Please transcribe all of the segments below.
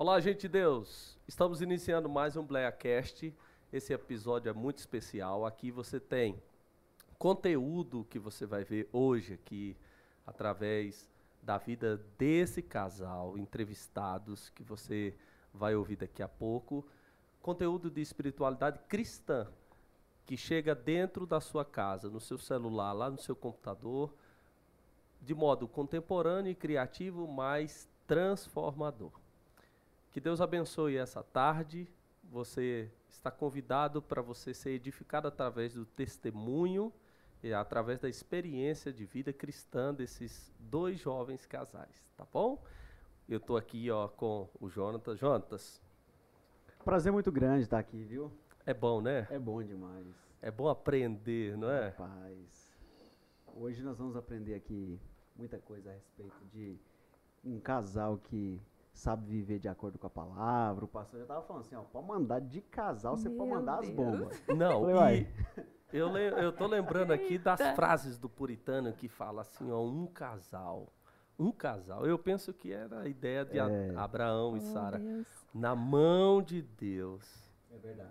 Olá, gente de Deus! Estamos iniciando mais um BleaCast. Esse episódio é muito especial. Aqui você tem conteúdo que você vai ver hoje aqui através da vida desse casal, entrevistados que você vai ouvir daqui a pouco. Conteúdo de espiritualidade cristã que chega dentro da sua casa, no seu celular, lá no seu computador, de modo contemporâneo e criativo, mas transformador. Que Deus abençoe essa tarde. Você está convidado para você ser edificado através do testemunho e através da experiência de vida cristã desses dois jovens casais, tá bom? Eu estou aqui ó, com o Jonatas. Jonatas. Prazer muito grande estar aqui, viu? É bom, né? É bom demais. É bom aprender, não é? Rapaz, hoje nós vamos aprender aqui muita coisa a respeito de um casal que sabe viver de acordo com a palavra. O pastor já estava falando assim, ó, pode mandar de casal, você pode mandar Deus. as bombas. Não, Falei, e eu, le- eu tô lembrando aqui das Eita. frases do puritano que fala assim, ó, um casal. Um casal. Eu penso que era a ideia de É. Abraão e Oh, Sara. Deus. Na mão de Deus. É verdade.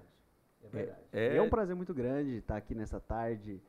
É verdade. É, É- um prazer muito grande estar aqui nessa tarde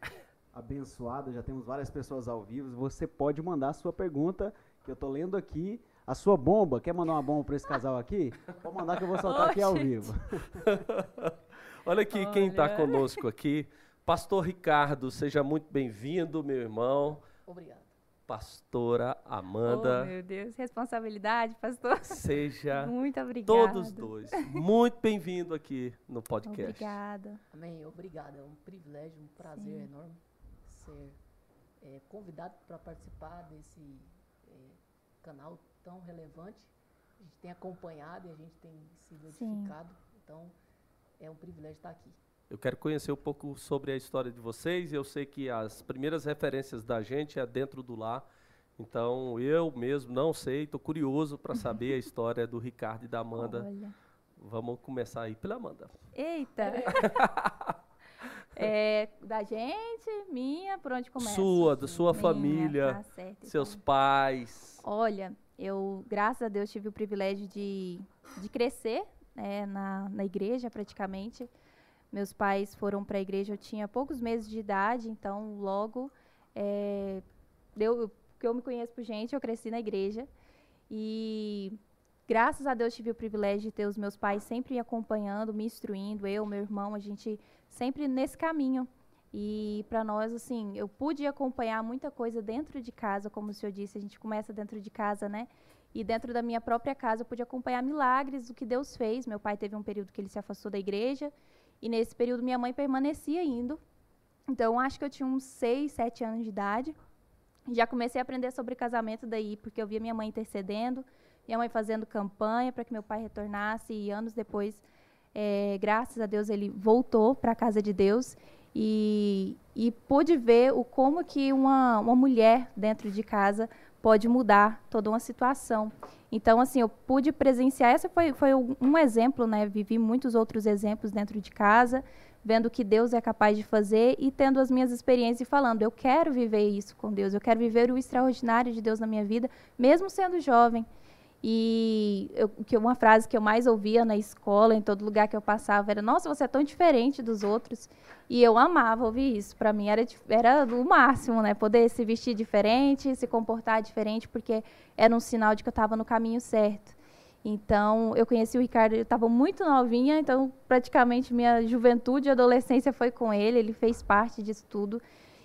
abençoada. Já temos várias pessoas ao vivo. Você pode mandar a sua pergunta, que eu tô lendo aqui. A sua bomba, quer mandar uma bomba para esse casal aqui? Pode mandar que eu vou soltar Oh, aqui ao gente. vivo. Olha aqui quem está Olha. conosco aqui. Pastor Ricardo, seja muito bem-vindo, meu irmão. Obrigado. Pastora Amanda, Oh, meu Deus, responsabilidade, pastor. seja Muito obrigada. todos dois muito bem-vindo aqui no podcast. Obrigada. Amém. Obrigado. É um privilégio, um prazer Sim. enorme ser é, convidado para participar desse é, canal tão relevante. A gente tem acompanhado e a gente tem sido Sim. edificado. Então, é um privilégio estar aqui. Eu quero conhecer um pouco sobre a história de vocês. Eu sei que as primeiras referências da gente é dentro do lar. Então, eu mesmo não sei, estou curioso para saber a história do Ricardo e da Amanda. Olha. Vamos começar aí pela Amanda. Eita. É, da gente, minha, por onde começa? Sua, da sua Minha, família, tá certo, seus então. pais. Olha, eu, graças a Deus, tive o privilégio de, de crescer né, na, na igreja, praticamente. Meus pais foram para a igreja, eu tinha poucos meses de idade, então logo, é, eu, que eu me conheço por gente, eu cresci na igreja. E graças a Deus tive o privilégio de ter os meus pais sempre me acompanhando, me instruindo, eu, meu irmão, a gente sempre nesse caminho. E para nós, assim, eu pude acompanhar muita coisa dentro de casa, como o senhor disse, a gente começa dentro de casa, né? E dentro da minha própria casa eu pude acompanhar milagres do que Deus fez. Meu pai teve um período que ele se afastou da igreja, e nesse período minha mãe permanecia indo. Então, acho que eu tinha uns 6, 7 anos de idade. Já comecei a aprender sobre casamento daí, porque eu via minha mãe intercedendo, minha mãe fazendo campanha para que meu pai retornasse, e anos depois, eh, graças a Deus, ele voltou para a casa de Deus. E, e pude ver o como que uma, uma mulher dentro de casa pode mudar toda uma situação. Então, assim, eu pude presenciar, essa foi, foi um exemplo, né? Vivi muitos outros exemplos dentro de casa, vendo o que Deus é capaz de fazer e tendo as minhas experiências e falando, eu quero viver isso com Deus, eu quero viver o extraordinário de Deus na minha vida, mesmo sendo jovem. E eu, que uma frase que eu mais ouvia na escola, em todo lugar que eu passava, era: Nossa, você é tão diferente dos outros. E eu amava ouvir isso. Para mim era, era o máximo, né? Poder se vestir diferente, se comportar diferente, porque era um sinal de que eu estava no caminho certo. Então, eu conheci o Ricardo, eu estava muito novinha, então praticamente minha juventude e adolescência foi com ele, ele fez parte disso tudo.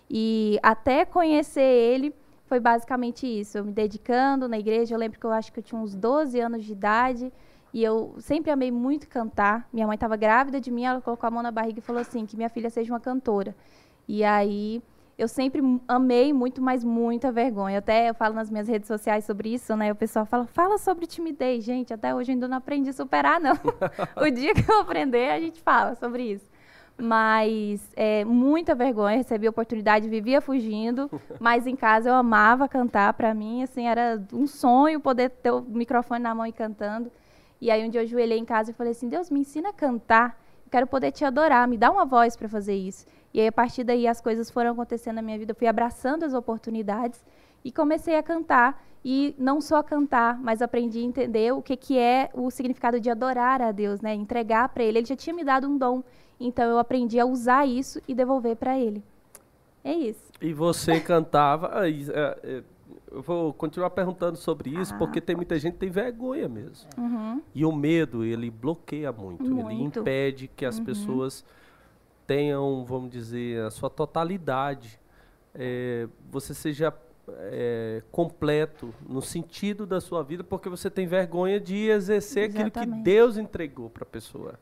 E até conhecer ele, foi basicamente isso. Eu me dedicando na igreja. Eu lembro que eu acho que eu tinha uns 12 anos de idade. E eu sempre amei muito cantar. Minha mãe estava grávida de mim, ela colocou a mão na barriga e falou assim: que minha filha seja uma cantora. E aí eu sempre amei muito, mas muita vergonha. Até eu falo nas minhas redes sociais sobre isso, né? O pessoal fala: fala sobre timidez. Gente, até hoje eu ainda não aprendi a superar, não. o dia que eu aprender, a gente fala sobre isso. Mas é, muita vergonha, recebi a oportunidade, vivia fugindo, mas em casa eu amava cantar. Para mim, assim, era um sonho poder ter o microfone na mão e cantando. E aí um dia eu ajoelhei em casa e falei assim: Deus, me ensina a cantar. Eu quero poder te adorar, me dá uma voz para fazer isso. E aí a partir daí as coisas foram acontecendo na minha vida, eu fui abraçando as oportunidades. E comecei a cantar. E não só cantar, mas aprendi a entender o que, que é o significado de adorar a Deus, né? Entregar para Ele. Ele já tinha me dado um dom. Então eu aprendi a usar isso e devolver para Ele. É isso. E você cantava. ah, é, é, eu vou continuar perguntando sobre isso, Ah, porque tem muita gente que tem vergonha mesmo. Uhum. E o medo, ele bloqueia muito. Ele Muito. impede que as Uhum. pessoas tenham, vamos dizer, a sua totalidade. É, você seja é, completo no sentido da sua vida, porque você tem vergonha de exercer aquilo que Exatamente. Deus entregou para a pessoa.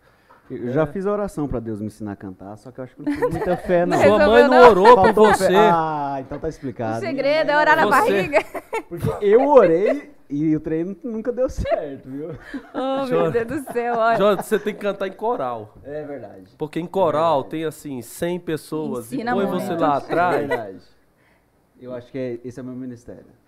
Eu já fiz a oração pra Deus me ensinar a cantar, só que eu acho que não tive muita fé, não. Não Sua mãe não não? orou por Faltou fé. você. Ah, então tá O explicado. segredo é orar na Você- barriga. Porque eu orei e o treino nunca deu certo, viu? Oh, Jô- meu Deus do céu, olha. Jonathan, você tem que cantar em coral. É verdade. Porque em coral tem assim 100 pessoas Ensina e põe muito. você lá É atrás. verdade. Eu acho que é- esse é o meu ministério.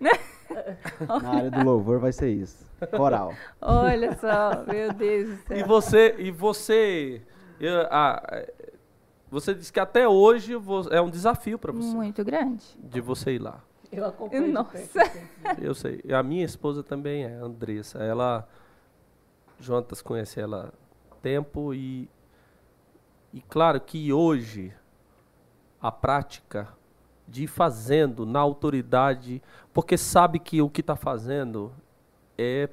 Na área do louvor vai ser isso. Coral. Olha só, meu Deus do E céu. você, e você, eu- ah, eh, você disse que até hoje é um desafio para você Muito grande. de você ir lá. Eu acompanho Nossa. sempre. Eu sei. E A minha esposa também é, a Andressa. Ela, Jonatas conhece ela há tempo e, e claro que hoje a prática de ir fazendo na autoridade, porque sabe que o que está fazendo é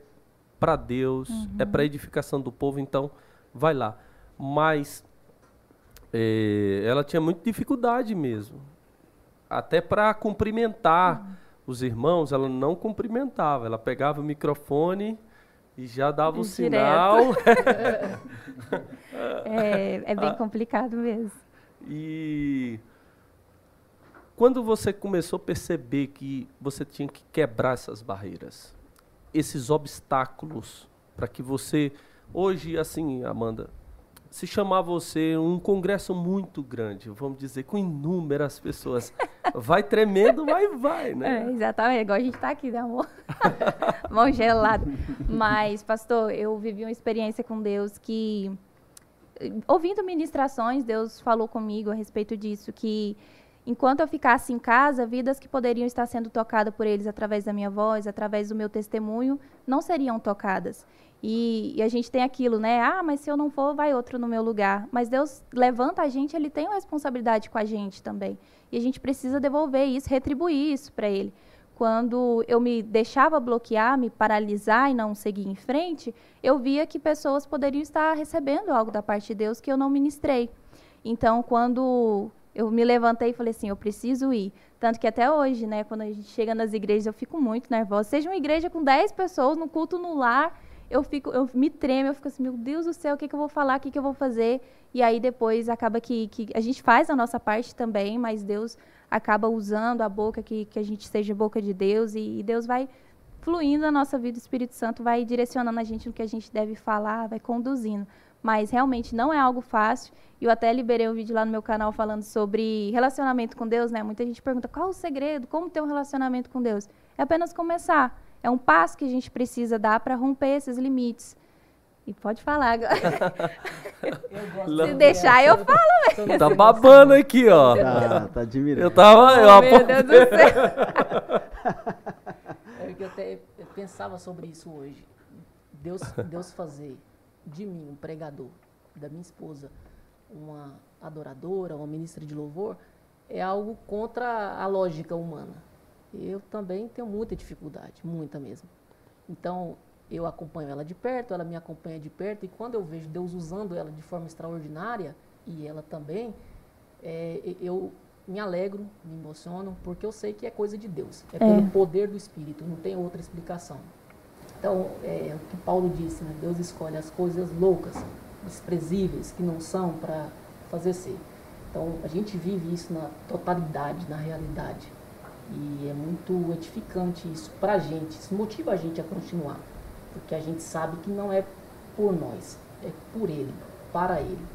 para Deus, é para edificação do povo, então vai lá. Mas eh, ela tinha muita dificuldade mesmo, até para cumprimentar os irmãos, ela não cumprimentava, ela pegava o microfone e já dava o Direto. sinal. É, é bem Ah. complicado mesmo. E quando você começou a perceber que você tinha que quebrar essas barreiras, esses obstáculos, para que você. Hoje, assim, Amanda, se chamar você um congresso muito grande, vamos dizer, com inúmeras pessoas, vai tremendo, vai, vai, É, né? exatamente, igual a gente tá aqui, né, amor? Mão gelada. Mas, pastor, eu vivi uma experiência com Deus que, ouvindo ministrações, Deus falou comigo a respeito disso, que enquanto eu ficasse em casa, vidas que poderiam estar sendo tocadas por eles através da minha voz, através do meu testemunho, não seriam tocadas. E, e a gente tem aquilo, né? Ah, mas se eu não for, vai outro no meu lugar. Mas Deus levanta a gente, Ele tem uma responsabilidade com a gente também. E a gente precisa devolver isso, retribuir isso para Ele. Quando eu me deixava bloquear, me paralisar e não seguir em frente, eu via que pessoas poderiam estar recebendo algo da parte de Deus que eu não ministrei. Então, quando eu me levantei e falei assim, eu preciso ir. Tanto que até hoje, né, quando a gente chega nas igrejas, eu fico muito nervosa. Seja uma igreja com 10 pessoas, no culto no lar, eu fico, eu me tremo, eu fico assim, meu Deus do céu, o que, que eu vou falar, o que, que eu vou fazer? E aí depois acaba que, que a gente faz a nossa parte também, mas Deus acaba usando a boca, que, que a gente seja boca de Deus, e, e Deus vai fluindo na nossa vida, o Espírito Santo vai direcionando a gente no que a gente deve falar, vai conduzindo. Mas realmente não é algo fácil. E eu até liberei um vídeo lá no meu canal falando sobre relacionamento com Deus, né? Muita gente pergunta qual o segredo, como ter um relacionamento com Deus. É apenas começar. É um passo que a gente precisa dar para romper esses limites. E pode falar agora. Eu gosto Se de deixar, eu falo. Tá babando aqui, ó. Tá, tá admirando. Eu tava. eu Oh, meu Deus do céu. É que eu até pensava sobre isso hoje. Deus, Deus fazer de mim um pregador, da minha esposa uma adoradora, uma ministra de louvor, é algo contra a lógica humana. Eu também tenho muita dificuldade, muita mesmo. Então, eu acompanho ela de perto, ela me acompanha de perto, e quando eu vejo Deus usando ela de forma extraordinária, e ela também, é, eu me alegro, me emociono, porque eu sei que é coisa de Deus. É pelo É. poder do Espírito, não tem outra explicação. Então, é o que Paulo disse, né? Deus escolhe as coisas loucas, desprezíveis, que não são para fazer ser. Então, a gente vive isso na totalidade, na realidade. E é muito edificante isso para a gente, isso motiva a gente a continuar. Porque a gente sabe que não é por nós, é por Ele, para Ele.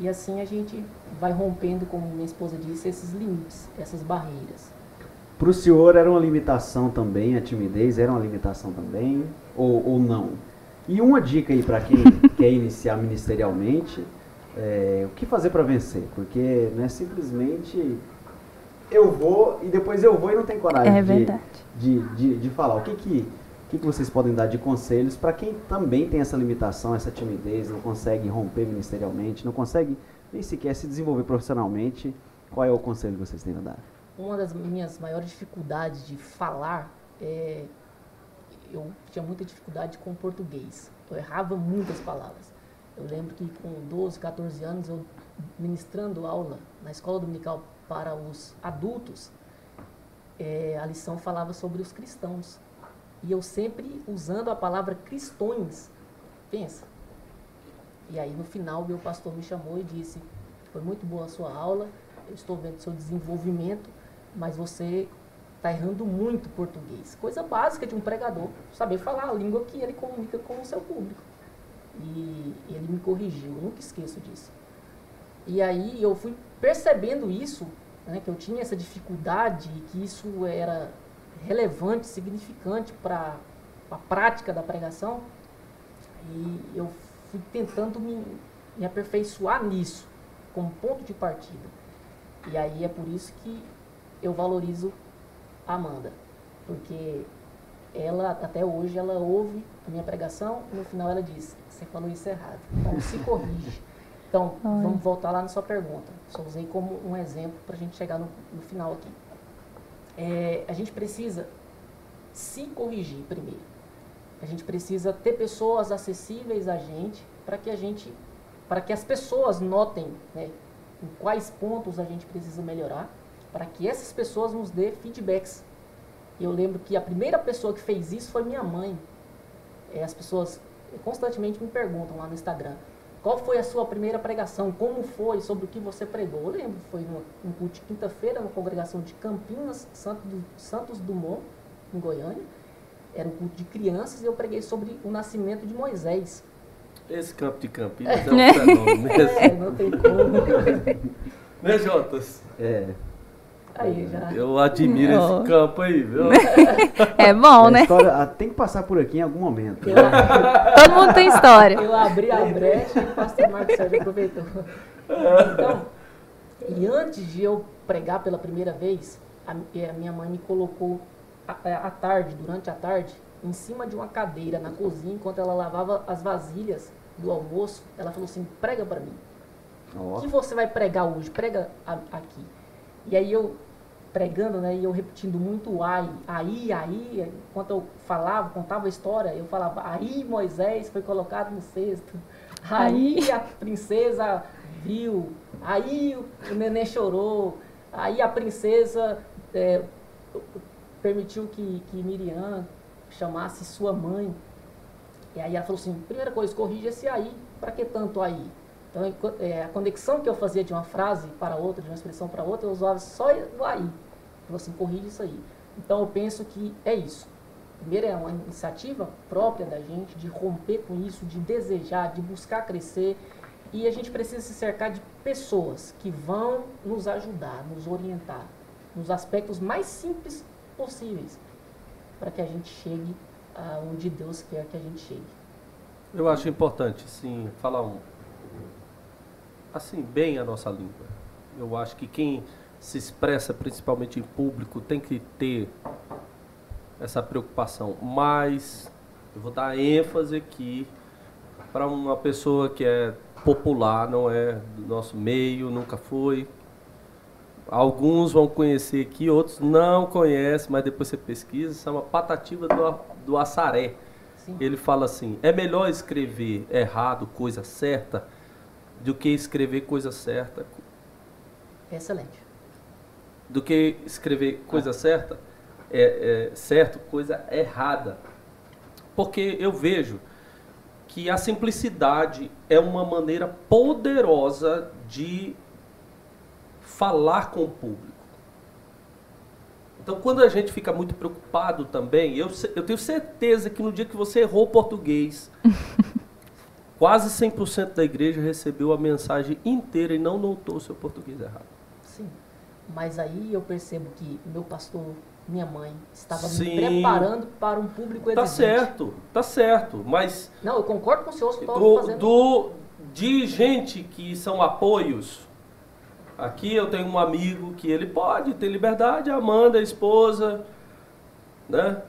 E assim a gente vai rompendo, como minha esposa disse, esses limites, essas barreiras. Pro senhor era uma limitação também, a timidez era uma limitação também, ou, ou não? E uma dica aí para quem quer iniciar ministerialmente, é, o que fazer para vencer? Porque não é simplesmente eu vou e depois eu vou e não tem coragem É de, de, de, de falar. O que que, o que que vocês podem dar de conselhos para quem também tem essa limitação, essa timidez, não consegue romper ministerialmente, não consegue nem sequer se desenvolver profissionalmente? Qual é o conselho que vocês têm a dar? Uma das minhas maiores dificuldades de falar é. Eu tinha muita dificuldade com português. Eu errava muitas palavras. Eu lembro que com 12, 14 anos, eu ministrando aula na escola dominical para os adultos, eh, a lição falava sobre os cristãos. E eu sempre usando a palavra cristões. Pensa. E aí no final meu pastor me chamou e disse: Foi muito boa a sua aula, eu estou vendo seu desenvolvimento, mas você está errando muito português. Coisa básica de um pregador, saber falar a língua que ele comunica com o seu público. E ele me corrigiu, eu nunca esqueço disso. E aí eu fui percebendo isso, né, que eu tinha essa dificuldade, que isso era relevante, significante para a prática da pregação. E eu fui tentando me, me aperfeiçoar nisso, como ponto de partida. E aí é por isso que eu valorizo Amanda, porque ela, até hoje, ela ouve a minha pregação e no final ela diz, você falou isso errado, então se corrige. Então, vamos voltar lá na sua pergunta. Só usei como um exemplo para a gente chegar no, no final aqui. É, a gente precisa se corrigir primeiro. A gente precisa ter pessoas acessíveis a gente para que a gente, para que as pessoas notem né, em quais pontos a gente precisa melhorar, para que essas pessoas nos dê feedbacks. Eu lembro que a primeira pessoa que fez isso foi minha mãe. É, as pessoas constantemente me perguntam lá no Instagram, qual foi a sua primeira pregação? Como foi? Sobre o que você pregou? Eu lembro, foi no, um culto de quinta-feira, na congregação de Campinas, Santo do- Santos Dumont, em Goiânia. Era um culto de crianças e eu preguei sobre o nascimento de Moisés. Esse campo de Campinas é um fenômeno É, mesmo. não tem como. né, Jotas? É, Aí já. Eu admiro Oh. esse campo aí, viu? É bom, né? história ah, tem que passar por aqui em algum momento. Eu, Todo mundo tem história. eu abri a brecha e o pastor Marcos Sérgio aproveitou. Então, e antes de eu pregar pela primeira vez, a, a minha mãe me colocou à à tarde, durante a tarde, em cima de uma cadeira na cozinha, enquanto ela lavava as vasilhas do almoço. Ela falou assim: prega para mim. O que você vai pregar hoje? Prega a- aqui. E aí eu pregando, né, e eu repetindo muito ai, aí, aí, enquanto eu falava, contava a história, eu falava, aí Moisés foi colocado no cesto, aí a princesa viu, aí o neném chorou, aí a princesa é, permitiu que, que Miriam chamasse sua mãe. E aí ela falou assim, primeira coisa, corrija esse aí, para que tanto aí? Então, é, a conexão que eu fazia de uma frase para outra, de uma expressão para outra, eu usava só o aí. Falou assim, corrige isso aí. Então, eu penso que é isso. Primeiro, é uma iniciativa própria da gente de romper com isso, de desejar, de buscar crescer. E a gente precisa se cercar de pessoas que vão nos ajudar, nos orientar, nos aspectos mais simples possíveis, para que a gente chegue aonde Deus quer que a gente chegue. Eu acho importante, sim, falar um, assim, bem a nossa língua. Eu acho que quem se expressa principalmente em público tem que ter essa preocupação. Mas eu vou dar ênfase aqui para uma pessoa que é popular, não é do nosso meio, nunca foi. Alguns vão conhecer aqui, outros não conhecem, mas depois você pesquisa, chama Patativa do, do Assaré. Sim. Ele fala assim: é melhor escrever errado, coisa certa, do que escrever coisa certa, Excelente. Do que escrever coisa certa, é, é, certo, coisa errada. Porque eu vejo que a simplicidade é uma maneira poderosa de falar com o público. Então, quando a gente fica muito preocupado também, eu, eu tenho certeza que no dia que você errou o português, quase 100% da igreja recebeu a mensagem inteira e não notou o seu português errado. Mas aí eu percebo que meu pastor, minha mãe, estava Sim. me preparando para um público Tá exigente. certo, tá certo, mas Não, eu concordo com o senhor, do, fazendo. do- de gente que são apoios, Aqui eu tenho um amigo que ele pode ter liberdade, Amanda, a esposa, né?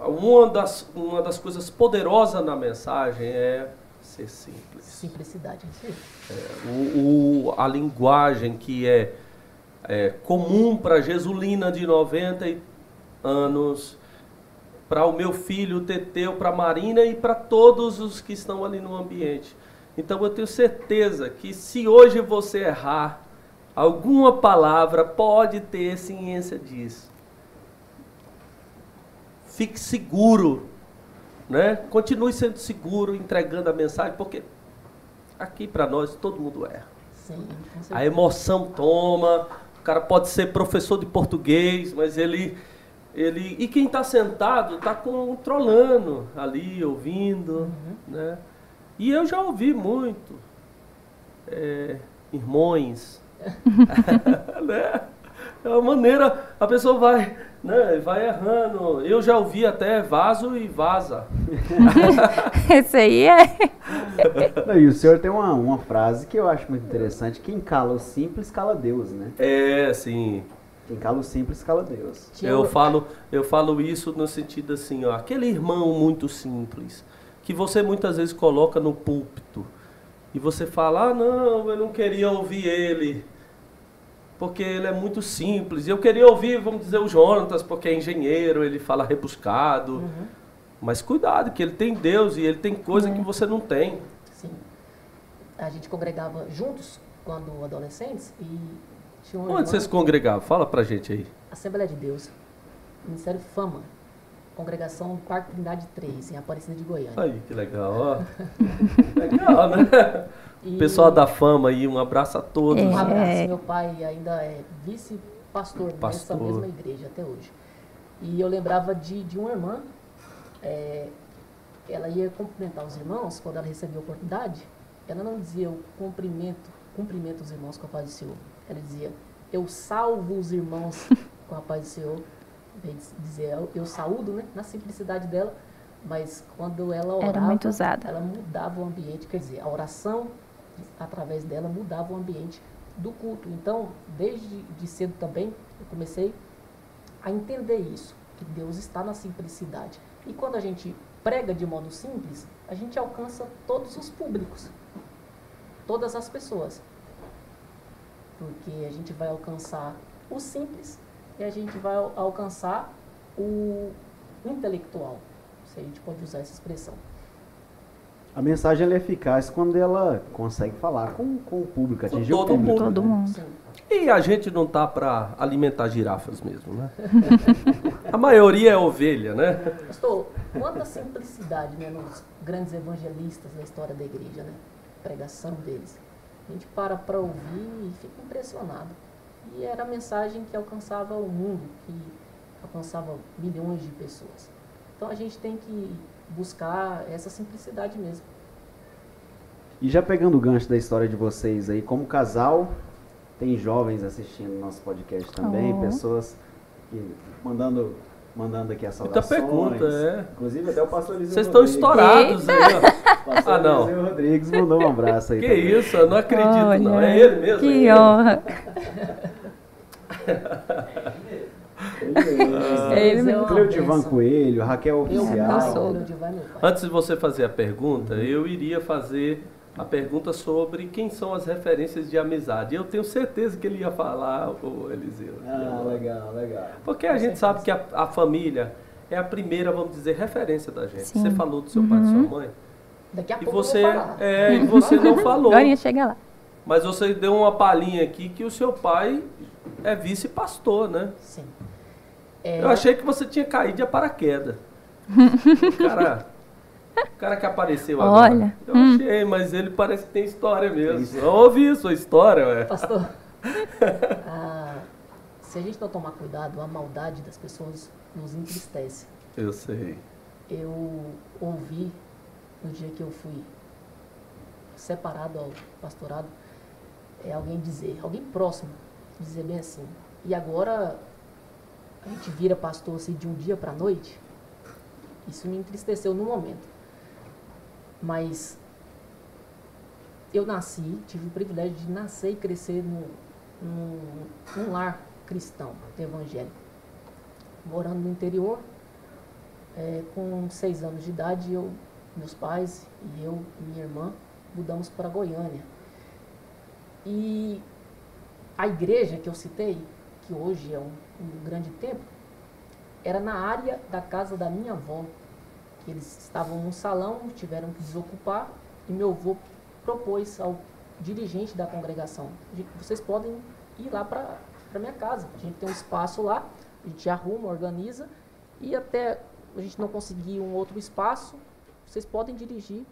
Uma das, uma das coisas poderosas na mensagem é ser simples. Simplicidade. isso aí. O, o- a linguagem que é, é comum para Jesulina de 90 e- anos, para o meu filho Teteu, para Marina e para todos os que estão ali no ambiente. Então eu tenho certeza que se hoje você errar alguma palavra, pode ter ciência disso. Fique seguro, né? Continue sendo seguro, entregando a mensagem, porque aqui para nós todo mundo erra. Sim, A emoção toma, o cara pode ser professor de português, mas ele. ele e quem está sentado está controlando ali, ouvindo. Uhum. Né? E eu já ouvi muito. É, irmãos. né? É uma maneira, a pessoa vai, né, vai errando. Eu já ouvi até vaso e vaza. Esse aí é. Não, E o senhor tem uma, uma frase que eu acho muito interessante: quem cala o simples, cala Deus, né? É, sim. Quem cala o simples, cala Deus. Eu falo, eu falo isso no sentido assim, ó, aquele irmão muito simples, que você muitas vezes coloca no púlpito, e você fala, ah não, eu não queria ouvir ele, porque ele é muito simples. Eu queria ouvir, vamos dizer, o Jonatas, porque é engenheiro, ele fala rebuscado. Uhum. Mas cuidado, que ele tem Deus e ele tem coisa É. que você não tem. Sim. A gente congregava juntos quando adolescentes e tinha um Onde vocês congregavam? Fala pra gente aí. Assembleia de Deus, Ministério Fama, Congregação Quarto Trindade 3, em Aparecida de Goiânia. Aí, que legal, ó. legal, né? E Pessoal da fama aí, um abraço a todos. Um É. abraço. Meu pai ainda é vice-pastor nessa mesma igreja até hoje. E eu lembrava de, de uma irmã, é, ela ia cumprimentar os irmãos quando ela recebia a oportunidade. Ela não dizia eu cumprimento, cumprimento os irmãos com a paz do Senhor. Ela dizia eu salvo os irmãos com a paz do Senhor. Em vez de dizer eu, eu saúdo, né? Na simplicidade dela. Mas quando ela orava, Era muito usada. ela mudava o ambiente, quer dizer, a oração através dela mudava o ambiente do culto. Então, desde de cedo também, eu comecei a entender isso, que Deus está na simplicidade. E quando a gente prega de modo simples, a gente alcança todos os públicos, todas as pessoas. Porque a gente vai alcançar o simples e a gente vai al- alcançar o intelectual, se a gente pode usar essa expressão. A mensagem ela é eficaz quando ela consegue falar com, com o público, atingir o todo público. mundo. Todo né? mundo. E a gente não tá para alimentar girafas mesmo, né? a maioria é ovelha, né? Pastor, quanta simplicidade né, nos grandes evangelistas da história da igreja, né? Pregação deles. A gente para para ouvir e fica impressionado. E era a mensagem que alcançava o mundo, que alcançava milhões de pessoas. Então a gente tem que buscar essa simplicidade mesmo. E já pegando o gancho da história de vocês aí, como casal, tem jovens assistindo nosso podcast também, Oh. pessoas que mandando, mandando aqui as Muita saudações. pergunta, é. Inclusive até o pastor Eliseu Vocês estão estourados aí, ó. Pastor Ah, não. Eliseu Rodrigues mandou um abraço aí Que também. isso, eu não acredito, não. Olha, É ele mesmo? é Que ele. honra. Ele mesmo. É ele mesmo. Cleudivan. Coelho, Raquel Eu, Oficial. É. Antes de você fazer a pergunta, eu iria fazer a pergunta sobre quem são as referências de amizade. Eu tenho certeza que ele ia falar, o Eliseu. Ah, legal, legal. Porque a gente sabe que a, a família é a primeira, vamos dizer, referência da gente. Sim. Você falou do seu pai e da sua Uhum. mãe. Daqui a E pouco eu você, vou falar. é, e você não falou. Agora ia chegar lá. Mas você deu uma palhinha aqui que o seu pai é vice-pastor, né? Sim. É, Eu achei que você tinha caído de paraquedas. o cara, o cara que apareceu agora. Olha, Eu hum. achei, mas ele parece que tem história mesmo. Eu ouvi a sua história, ué. Pastor, ah, se a gente não tomar cuidado, a maldade das pessoas nos entristece. Eu sei. Eu ouvi no dia que eu fui separado ao pastorado, é alguém dizer, alguém próximo, dizer bem assim, e agora a gente vira pastor assim de um dia para a noite? Isso me entristeceu no momento. Mas eu nasci, tive o privilégio de nascer e crescer num, num, lar cristão, evangélico. Morando no interior, é, com seis anos de idade, eu, meus pais e eu e minha irmã mudamos para Goiânia. E a igreja que eu citei, que hoje é um, um grande templo, era na área da casa da minha avó. Eles estavam num salão, tiveram que desocupar, e meu avô propôs ao dirigente da congregação: vocês podem ir lá para a minha casa. A gente tem um espaço lá, a gente arruma, organiza, e até a gente não conseguir um outro espaço, vocês podem dirigir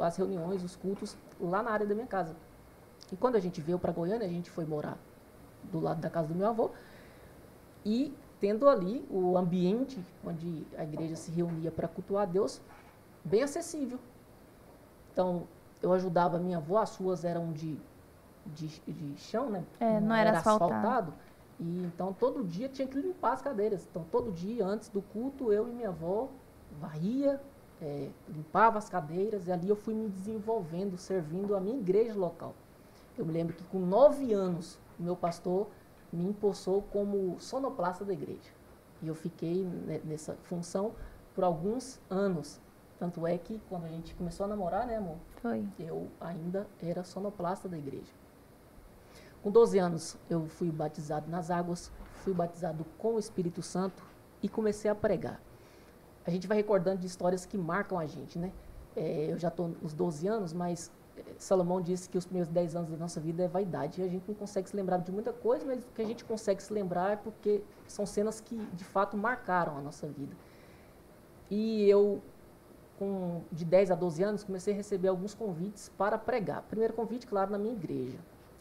as reuniões, os cultos lá na área da minha casa. E quando a gente veio para Goiânia, a gente foi morar do lado da casa do meu avô e tendo ali o ambiente onde a igreja se reunia para cultuar a Deus bem acessível. Então, eu ajudava a minha avó, as suas eram de, de, de chão, né? É, não, não era, era asfaltado. asfaltado. E então todo dia tinha que limpar as cadeiras. Então todo dia antes do culto eu e minha avó varria, é, limpava as cadeiras e ali eu fui me desenvolvendo, servindo a minha igreja local. Eu me lembro que com nove anos o meu pastor me impulsou como sonoplasta da igreja. E eu fiquei nessa função por alguns anos. Tanto é que quando a gente começou a namorar, né, amor? Foi. Eu ainda era sonoplasta da igreja. Com 12 anos, eu fui batizado nas águas, fui batizado com o Espírito Santo e comecei a pregar. A gente vai recordando de histórias que marcam a gente, né? É, eu já estou nos 12 anos, mas Salomão disse que os primeiros 10 anos da nossa vida é vaidade. E a gente não consegue se lembrar de muita coisa, mas o que a gente consegue se lembrar é porque são cenas que, de fato, marcaram a nossa vida. E eu, com de 10 a 12 anos, comecei a receber alguns convites para pregar. Primeiro convite, claro, na minha igreja.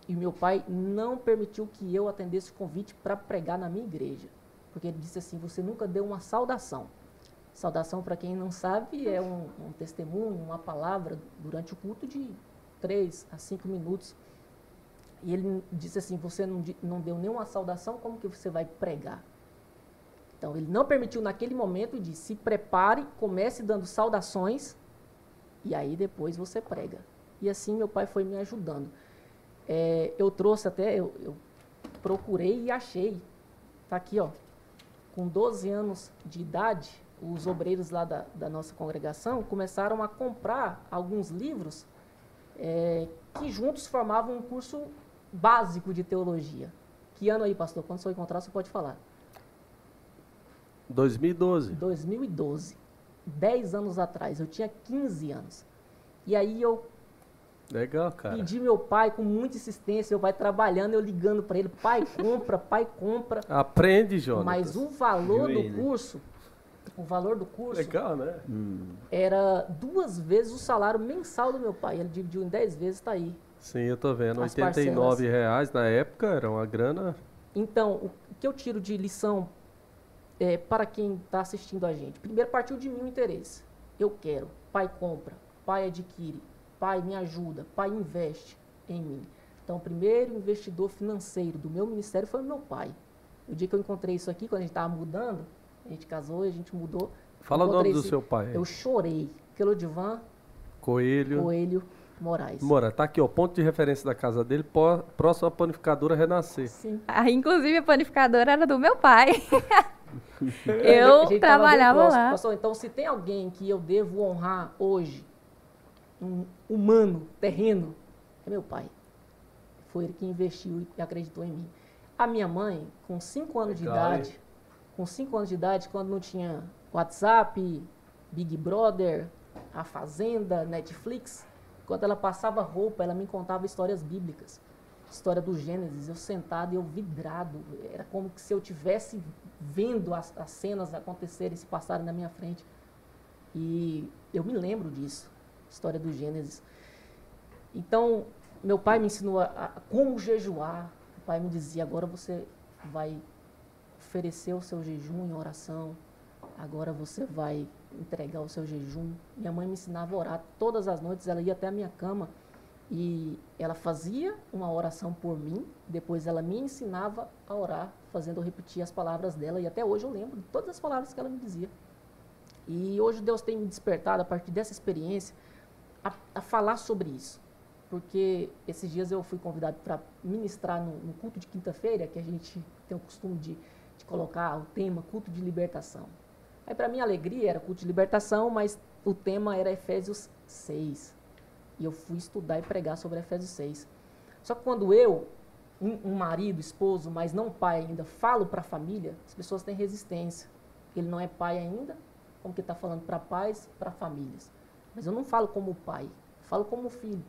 E meu pai não permitiu que eu atendesse o convite para pregar na minha igreja. Porque ele disse assim: você nunca deu uma saudação. Saudação, para quem não sabe, é um, um, testemunho, uma palavra durante o culto de três a cinco minutos. E ele disse assim: você não, não deu nenhuma saudação, como que você vai pregar? Então, ele não permitiu naquele momento e disse: se prepare, comece dando saudações, e aí depois você prega. E assim meu pai foi me ajudando. É, eu trouxe até, eu, eu procurei e achei. Está aqui, ó. Com 12 anos de idade, os obreiros lá da, da nossa congregação começaram a comprar alguns livros é, que juntos formavam um curso básico de teologia. Que ano aí, pastor? Quando você encontrar, você pode falar. 2012. 2012. Dez anos atrás. Eu tinha 15 anos. E aí eu Legal, cara. Pedi meu pai com muita insistência, meu pai trabalhando, eu ligando para ele, pai compra, pai compra. Aprende, Jonas. Mas o valor do né? curso, o valor do curso Legal, né? Hum. era duas vezes o salário mensal do meu pai. Ele dividiu em dez vezes, está aí. Sim, eu tô vendo. As 89 parcelas. reais na época era uma grana. Então, o que eu tiro de lição é, para quem está assistindo a gente? Primeiro partiu de mim o interesse. Eu quero. Pai compra, pai adquire, Pai, me ajuda. Pai, investe em mim. Então, o primeiro investidor financeiro do meu ministério foi o meu pai. O dia que eu encontrei isso aqui, quando a gente estava mudando, a gente casou e a gente mudou. Fala o nome do seu pai. Eu chorei. Quelodivan Coelho. Coelho Moraes. Mora, tá aqui, ó, ponto de referência da casa dele, próximo à panificadora Renascer. Sim. Ah, inclusive a panificadora era do meu pai. eu trabalhava lá. Pastor, então se tem alguém que eu devo honrar hoje, um humano, terreno, é meu pai. Foi ele que investiu e acreditou em mim. A minha mãe, com 5 anos Legal, de idade, hein? Com 5 anos de idade, quando não tinha WhatsApp, Big Brother, A Fazenda, Netflix, quando ela passava roupa, ela me contava histórias bíblicas. História do Gênesis, eu sentado e eu vidrado. Era como se eu tivesse vendo as, as cenas acontecerem, se passarem na minha frente. E eu me lembro disso história do Gênesis. Então, meu pai me ensinou a, a como jejuar. O pai me dizia: agora você vai oferecer o seu jejum em oração. Agora você vai entregar o seu jejum. Minha mãe me ensinava a orar todas as noites. Ela ia até a minha cama e ela fazia uma oração por mim. Depois ela me ensinava a orar, fazendo eu repetir as palavras dela. E até hoje eu lembro de todas as palavras que ela me dizia. E hoje Deus tem me despertado a partir dessa experiência a, a falar sobre isso. porque esses dias eu fui convidado para ministrar no, no, culto de quinta-feira, que a gente tem o costume de colocar o tema culto de libertação. Aí, para minha alegria, era culto de libertação, mas o tema era Efésios 6. E eu fui estudar e pregar sobre Efésios 6. Só que quando eu, um, marido, esposo, mas não pai ainda, falo para a família, as pessoas têm resistência. Ele não é pai ainda, como que está falando para pais, para famílias. Mas eu não falo como pai, falo como filho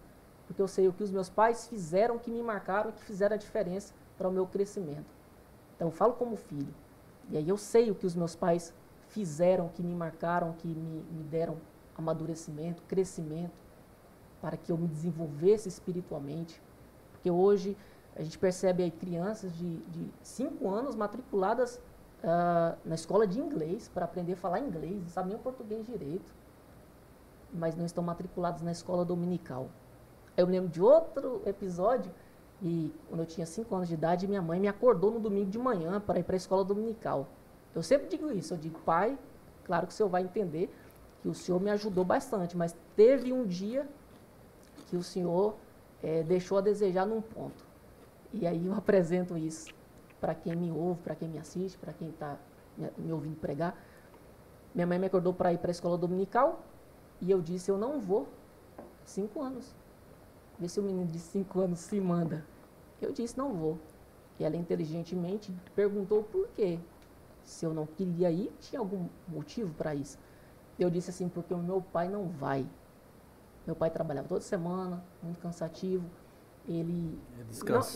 porque eu sei o que os meus pais fizeram, que me marcaram, que fizeram a diferença para o meu crescimento. Então eu falo como filho. E aí eu sei o que os meus pais fizeram, que me marcaram, que me, me deram amadurecimento, crescimento, para que eu me desenvolvesse espiritualmente. Porque hoje a gente percebe aí crianças de 5 anos matriculadas uh, na escola de inglês para aprender a falar inglês, não sabem o português direito, mas não estão matriculados na escola dominical. Eu me lembro de outro episódio, e quando eu tinha 5 anos de idade, minha mãe me acordou no domingo de manhã para ir para a escola dominical. Eu sempre digo isso, eu digo, pai, claro que o senhor vai entender que o senhor me ajudou bastante, mas teve um dia que o senhor é, deixou a desejar num ponto. E aí eu apresento isso para quem me ouve, para quem me assiste, para quem está me, me ouvindo pregar. Minha mãe me acordou para ir para a escola dominical e eu disse, eu não vou. Cinco anos. Vê se o menino de 5 anos se manda. Eu disse, não vou. E ela inteligentemente perguntou por quê. Se eu não queria ir, tinha algum motivo para isso. Eu disse assim, porque o meu pai não vai. Meu pai trabalhava toda semana, muito cansativo. Ele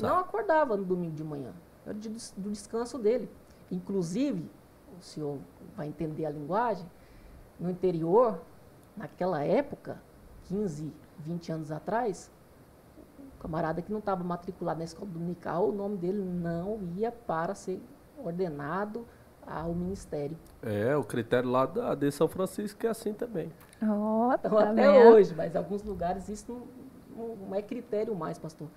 não, não, acordava no domingo de manhã. Era de, do descanso dele. Inclusive, o senhor vai entender a linguagem, no interior, naquela época, 15, 20 anos atrás, camarada que não estava matriculado na escola dominical, o nome dele não ia para ser ordenado ao ministério. É, o critério lá da, de São Francisco é assim também. Oh, então, tá até vendo? hoje, mas em alguns lugares isso não, não, é critério mais, pastor.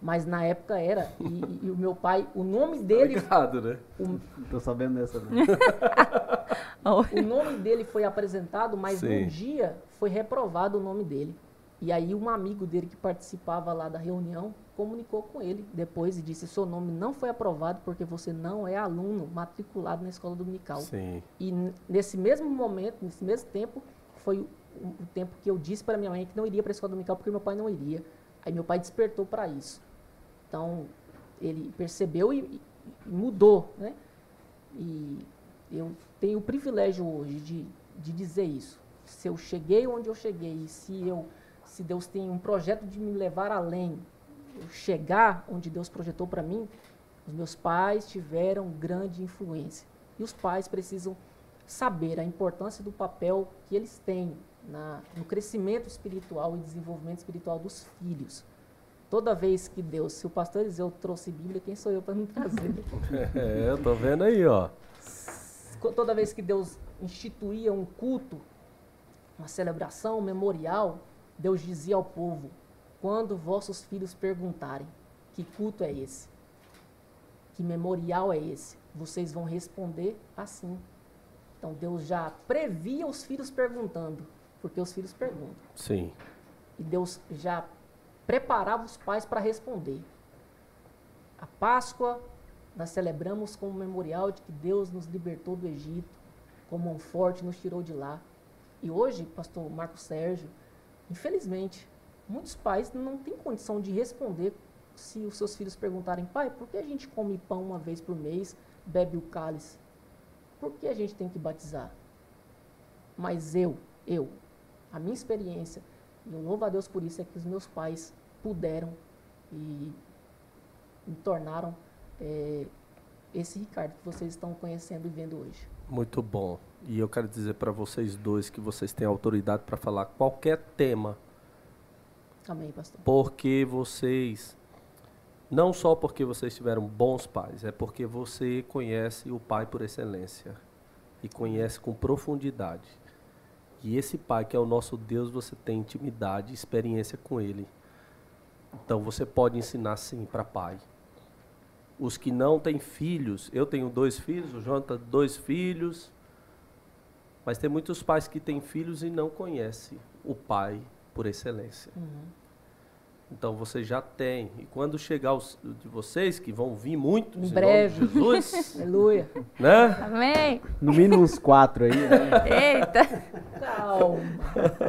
Mas na época era. E, e o meu pai, o nome dele. Ligado, né? O, Tô sabendo dessa. Né? o nome dele foi apresentado, mas Sim. um dia foi reprovado o nome dele. E aí um amigo dele que participava lá da reunião comunicou com ele depois e disse: seu nome não foi aprovado porque você não é aluno matriculado na escola dominical. Sim. E nesse mesmo momento, nesse mesmo tempo, foi o, o tempo que eu disse para minha mãe que não iria para a escola dominical porque meu pai não iria. Aí meu pai despertou para isso. Então ele percebeu e, e, mudou, né? E eu tenho o privilégio hoje de, de dizer isso. Se eu cheguei onde eu cheguei, se eu se Deus tem um projeto de me levar além, chegar onde Deus projetou para mim, os meus pais tiveram grande influência. E os pais precisam saber a importância do papel que eles têm na, no crescimento espiritual e desenvolvimento espiritual dos filhos. Toda vez que Deus, se o pastor Eliseu trouxe Bíblia, quem sou eu para não trazer? é, eu tô vendo aí, ó. Toda vez que Deus instituía um culto, uma celebração, um memorial, Deus dizia ao povo: quando vossos filhos perguntarem que culto é esse, que memorial é esse, vocês vão responder assim. Então Deus já previa os filhos perguntando, porque os filhos perguntam. Sim. E Deus já preparava os pais para responder. A Páscoa nós celebramos como memorial de que Deus nos libertou do Egito, como um forte nos tirou de lá. E hoje, pastor Marcos Sérgio, Infelizmente, muitos pais não têm condição de responder se os seus filhos perguntarem, pai, por que a gente come pão uma vez por mês, bebe o cálice? Por que a gente tem que batizar? Mas eu, eu, a minha experiência, e eu louvo a Deus por isso, é que os meus pais puderam e me tornaram é, esse Ricardo que vocês estão conhecendo e vendo hoje. Muito bom. E eu quero dizer para vocês dois que vocês têm autoridade para falar qualquer tema. Amém, pastor. Porque vocês não só porque vocês tiveram bons pais, é porque você conhece o pai por excelência e conhece com profundidade. E esse pai que é o nosso Deus, você tem intimidade, experiência com ele. Então você pode ensinar sim para pai os que não têm filhos. Eu tenho dois filhos, o João tem dois filhos. Mas tem muitos pais que têm filhos e não conhecem o pai por excelência. Uhum. Então você já tem. E quando chegar os de vocês, que vão vir muitos, Em breve. de Jesus, Aleluia. né? Amém. No mínimo uns quatro aí, né? Eita. Calma.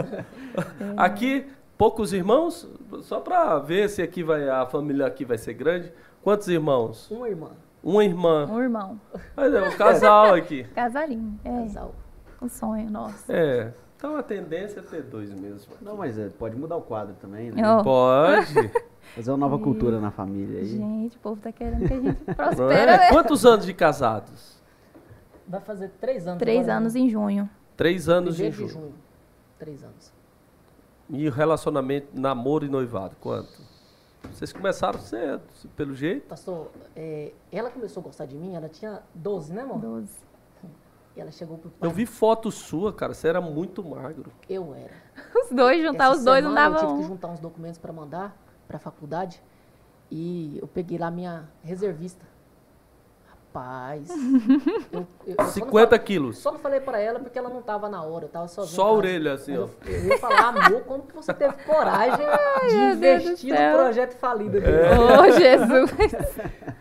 Aqui, poucos irmãos, só para ver se aqui vai a família aqui vai ser grande. Quantos irmãos? Uma irmã. Uma irmã. Um irmão. Mas é um casal aqui. Casalinho. É, Casal. um sonho nosso. É. Então a tendência é ter dois mesmo. Não, mas é, pode mudar o quadro também, né? Ó, Pode. Fazer uma nova cultura na família aí. gente, o povo tá querendo que a gente Não prospera, é? né? Quantos anos de casados? Vai fazer três anos. Três agora, anos né? em junho. Três anos de junho. junho. Três anos. E o relacionamento, namoro e noivado, quanto? Vocês começaram cedo, pelo jeito. Pastor, é, ela começou a gostar de mim, ela tinha 12, né, amor? Doze. E ela chegou pro pai. Eu vi foto sua, cara, você era muito magro. Eu era. Os dois, juntar Essa os dois não dava Eu tive que juntar uns documentos para mandar para a faculdade e eu peguei lá minha reservista. Rapaz. eu, eu- eu só não 50 fa- quilos. Só não falei para ela porque ela não tava na hora, eu tava sozinho. Só a orelha, assim, ó. Eu, eu ia falar, amor, como que você teve coragem de Deus do investir no projeto falido? É. Ô, Jesus.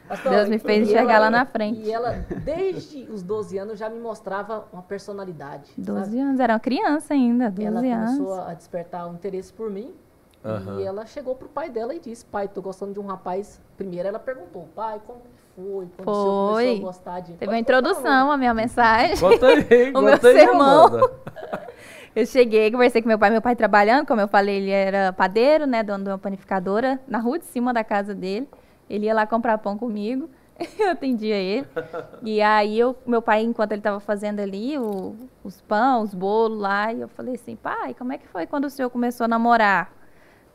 Pastor, Deus me fez enxergar ela- lá na frente. E ela, desde os 12 anos, já me mostrava uma personalidade. sabe? 12 anos, era uma criança ainda, 12 ela anos. começou a despertar um interesse por mim. Aham. E ela chegou pro pai dela e disse, pai, tô gostando de um rapaz. Primeiro ela perguntou, pai, como foi? Quando o senhor Foi. começou a gostar de... Teve uma introdução à minha mensagem. Conta aí, O conta meu aí, sermão. Eu cheguei, conversei com meu pai, meu pai trabalhando, como eu falei, ele era padeiro, né, dono de uma panificadora, na rua de cima da casa dele. Ele ia lá comprar pão comigo, eu atendia ele. E aí, eu, meu pai, enquanto ele estava fazendo ali o- os pão, os bolos lá, e eu falei assim, pai, como é que foi quando o senhor começou a namorar?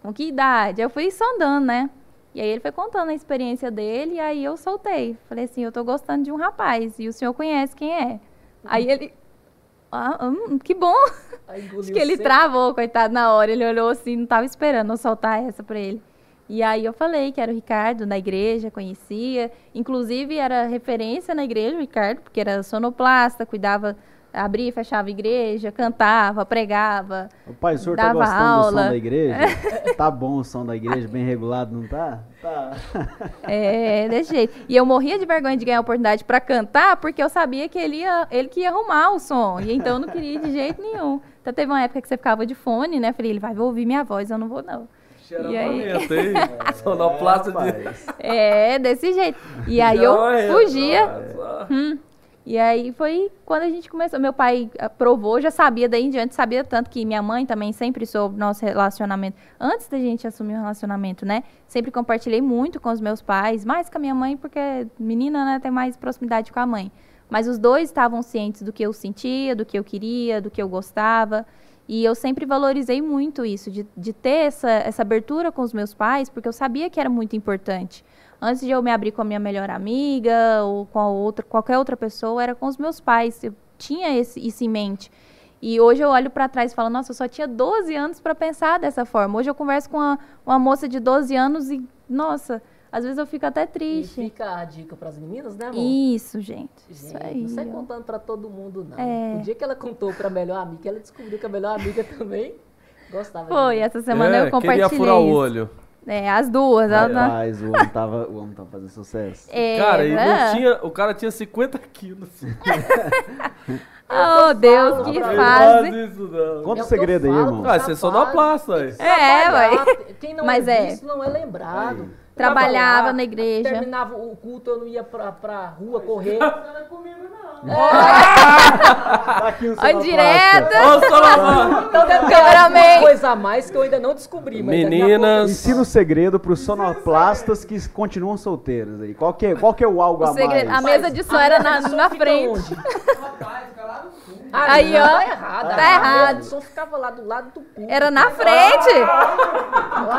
Com que idade? Aí eu fui sondando, né? E aí ele foi contando a experiência dele, e aí eu soltei. Falei assim, eu tô gostando de um rapaz, e o senhor conhece quem é? Aí ele, ah, hum, que bom. Acho que ele seco. travou, coitado, na hora. Ele olhou assim, não tava esperando eu soltar essa pra ele. E aí eu falei que era o Ricardo, da igreja, conhecia. Inclusive, era referência na igreja, o Ricardo, porque era sonoplasta, cuidava, abria e fechava a igreja, cantava, pregava. O pai, o senhor tá Dava gostando do som aula. da igreja? tá bom o som da igreja, bem regulado, não tá? Tá. É, desse jeito. E eu morria de vergonha de ganhar a oportunidade pra cantar, porque eu sabia que ele, ia, ele que ia arrumar o som. E então eu não queria ir de jeito nenhum. Então teve uma época que você ficava de fone, né? Falei, ele vai ouvir minha voz, eu não vou não. E aí? Hein? Sonoplasta de... rapaz. É, desse jeito. E aí eu Joia, fugia. nossa. Hum. E aí foi quando a gente começou. Meu pai aprovou, já sabia daí em diante, sabia tanto que minha mãe também sempre soube nosso relacionamento. Antes da gente assumir o relacionamento, né? Sempre compartilhei muito com os meus pais, mais com a minha mãe, porque menina, né, tem mais proximidade com a mãe. Mas os dois estavam cientes do que eu sentia, do que eu queria, do que eu gostava. E eu sempre valorizei muito isso, de, de ter essa, essa abertura com os meus pais, porque eu sabia que era muito importante. Antes de eu me abrir com a minha melhor amiga ou com a outra, qualquer outra pessoa, era com os meus pais. Eu tinha esse, isso em mente. E hoje eu olho para trás e falo, nossa, eu só tinha 12 anos para pensar dessa forma. Hoje eu converso com uma, uma moça de 12 anos e, nossa, às vezes eu fico até E triste. fica a dica pras meninas, né, amor? Isso, gente. Isso Gente, aí. não sai contando pra todo mundo, não. É. O dia que ela contou pra melhor amiga, ela descobriu que a melhor amiga também gostava de Foi, essa semana É, eu compartilhei. Queria furar o isso. olho. É, as duas. ela tá- Rapaz, o homem tava, o homem tava fazendo sucesso. É, Cara, não né? tinha, o cara tinha 50 quilos. Oh, Deus, que Não fase. faz isso, não. Conta É o segredo aí, irmão. Ah, você é sonoplasta, aí. É, ué. Quem não Mas é é. visto não é lembrado. Trabalhava Trabalhar, na igreja. Terminava o culto, eu não ia pra, pra rua correr. Tá aqui o Ó, indireta. Ô, sonoplasta! Então deve ter Cameraman. alguma coisa a mais que eu ainda não descobri. Meninas. Ensina o segredo pros sonoplastas que continuam solteiros aí. Qual que é, qual que é o algo O a segredo- mais? a mesa de som era na, na frente. Onde? Aí, não, ó. Tá errado. Tá a mesa errado. som ficava lá do lado do púlpito. Era na frente.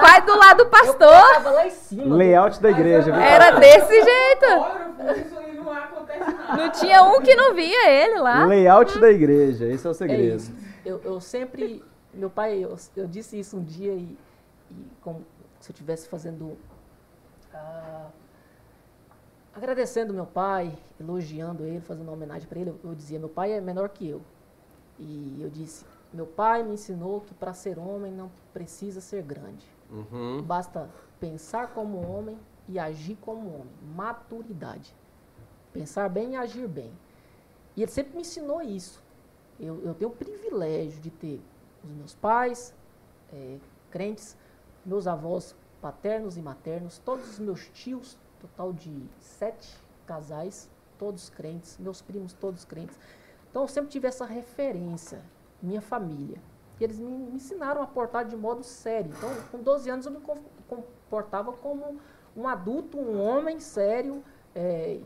Quase do lado do Eu pastor. ficava lá em cima. Layout da igreja, viu? Era desse jeito. Não acontece nada. Não tinha um que não via ele lá. Layout da igreja, esse é o É segredo. isso. Eu, eu sempre. Meu pai, eu, eu disse isso um dia e, e como se eu estivesse fazendo. ah, agradecendo meu pai, elogiando ele, fazendo uma homenagem para ele. Eu, eu dizia: meu pai é menor que eu. E eu disse: Meu pai me ensinou que para ser homem não precisa ser grande. Uhum. Basta pensar como homem e agir como homem. Maturidade. Pensar bem e agir bem. E ele sempre me ensinou isso. Eu, eu tenho o privilégio de ter os meus pais, eh, crentes, meus avós paternos e maternos, todos os meus tios, total de sete casais, todos crentes, meus primos todos crentes. Então eu sempre tive essa referência, minha família. E eles me, me ensinaram a portar de modo sério. Então, com 12 anos eu me com- comportava como um adulto, um homem sério. eh,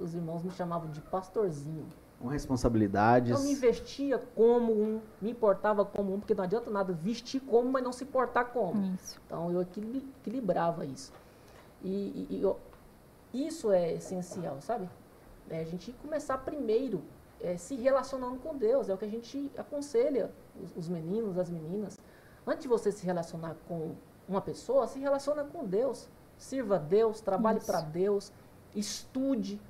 os irmãos me chamavam de pastorzinho. Com responsabilidades. Eu me investia como um, me importava como um, porque não adianta nada vestir como, mas não se portar como. Isso. Então eu equili- equilibrava isso. E, e- e isso é essencial, sabe? É a gente começar primeiro é, se relacionando com Deus. É o que a gente aconselha os, os meninos, as meninas. Antes de você se relacionar com uma pessoa, se relaciona com Deus. Sirva a Deus, trabalhe para Deus, estude.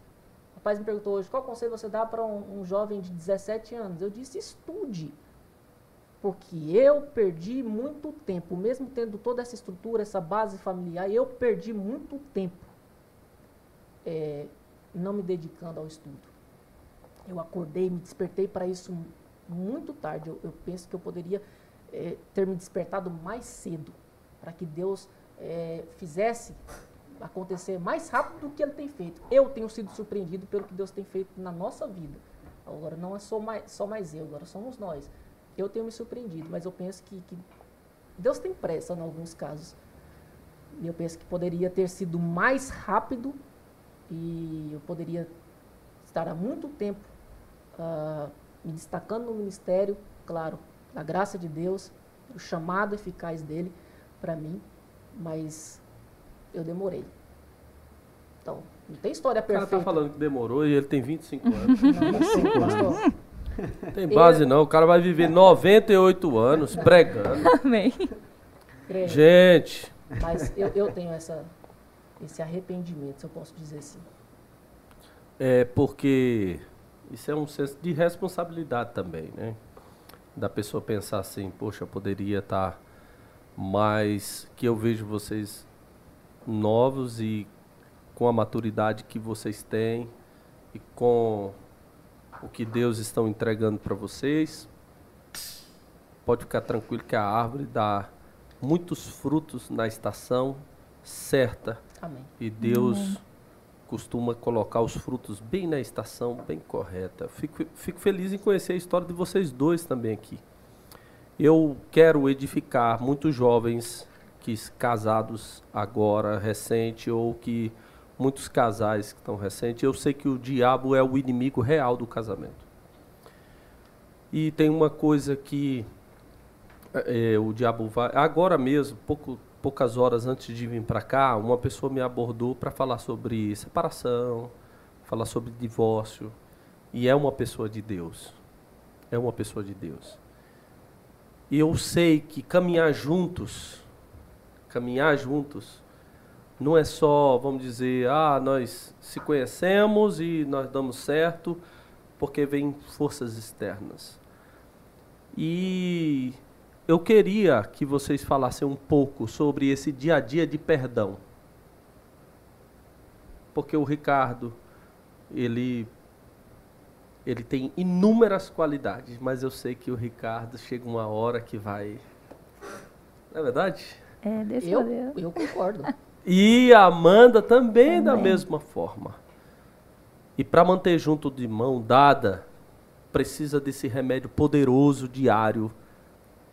O rapaz me perguntou hoje, qual conselho você dá para um, um jovem de 17 anos? Eu disse, estude. Porque eu perdi muito tempo, mesmo tendo toda essa estrutura, essa base familiar, eu perdi muito tempo eh, não me dedicando ao estudo. Eu acordei, me despertei para isso mu- muito tarde. Eu, eu penso que eu poderia eh, ter me despertado mais cedo, para que Deus eh, fizesse acontecer mais rápido do que Ele tem feito. Eu tenho sido surpreendido pelo que Deus tem feito na nossa vida. Agora não é só mais, só mais eu, agora somos nós. Eu tenho me surpreendido, mas eu penso que, que Deus tem pressa em alguns casos. E eu penso que poderia ter sido mais rápido e eu poderia estar há muito tempo ah, me destacando no ministério, claro, da graça de Deus, o chamado eficaz dele para mim, mas eu demorei. Então, não tem história O cara perfeita. tá falando que demorou e ele tem 25 anos. Não, não sei, pastor. Tem base não, o cara vai viver 98 anos pregando. Amém. Creio. Gente, Mas eu, eu tenho essa, esse arrependimento, se eu posso dizer assim. é porque isso é um senso de responsabilidade também, né? Da pessoa pensar assim, poxa, eu poderia estar mais que eu vejo vocês novos e com a maturidade que vocês têm e com o que Deus estão entregando para vocês. Pode ficar tranquilo que a árvore dá muitos frutos na estação certa Amém. e Deus costuma colocar os frutos bem na estação, bem correta. Fico, fico feliz em conhecer a história de vocês dois também aqui. Eu quero edificar muitos jovens que casados agora, recente, ou que muitos casais que estão recentes. Eu sei que o diabo é o inimigo real do casamento. E tem uma coisa que eh, o diabo vai. Agora mesmo, pouco, poucas horas antes de vir para cá, uma pessoa me abordou para falar sobre separação, falar sobre divórcio. E é uma pessoa de Deus. É uma pessoa de Deus. E eu sei que caminhar juntos, caminhar juntos, não é só, vamos dizer, ah, nós se conhecemos e nós damos certo, porque vem forças externas. E eu queria que vocês falassem um pouco sobre esse dia a dia de perdão. Porque o Ricardo, ele ele tem inúmeras qualidades, mas eu sei que o Ricardo chega uma hora que vai Não é verdade? É, desse Eu, modelo. eu concordo. E a Amanda também da Também. mesma forma. E para manter junto de mão dada, precisa desse remédio poderoso diário,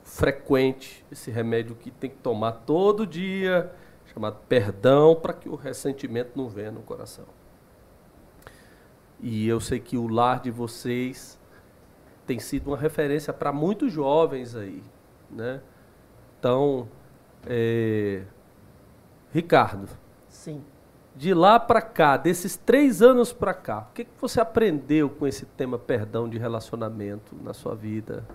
frequente, esse remédio que tem que tomar todo dia, chamado perdão, para que o ressentimento não venha no coração. E eu sei que o lar de vocês tem sido uma referência para muitos jovens aí, né? Então, é, Ricardo, Sim. de lá para cá, desses três anos para cá, o que, que você aprendeu com esse tema perdão de relacionamento na sua vida?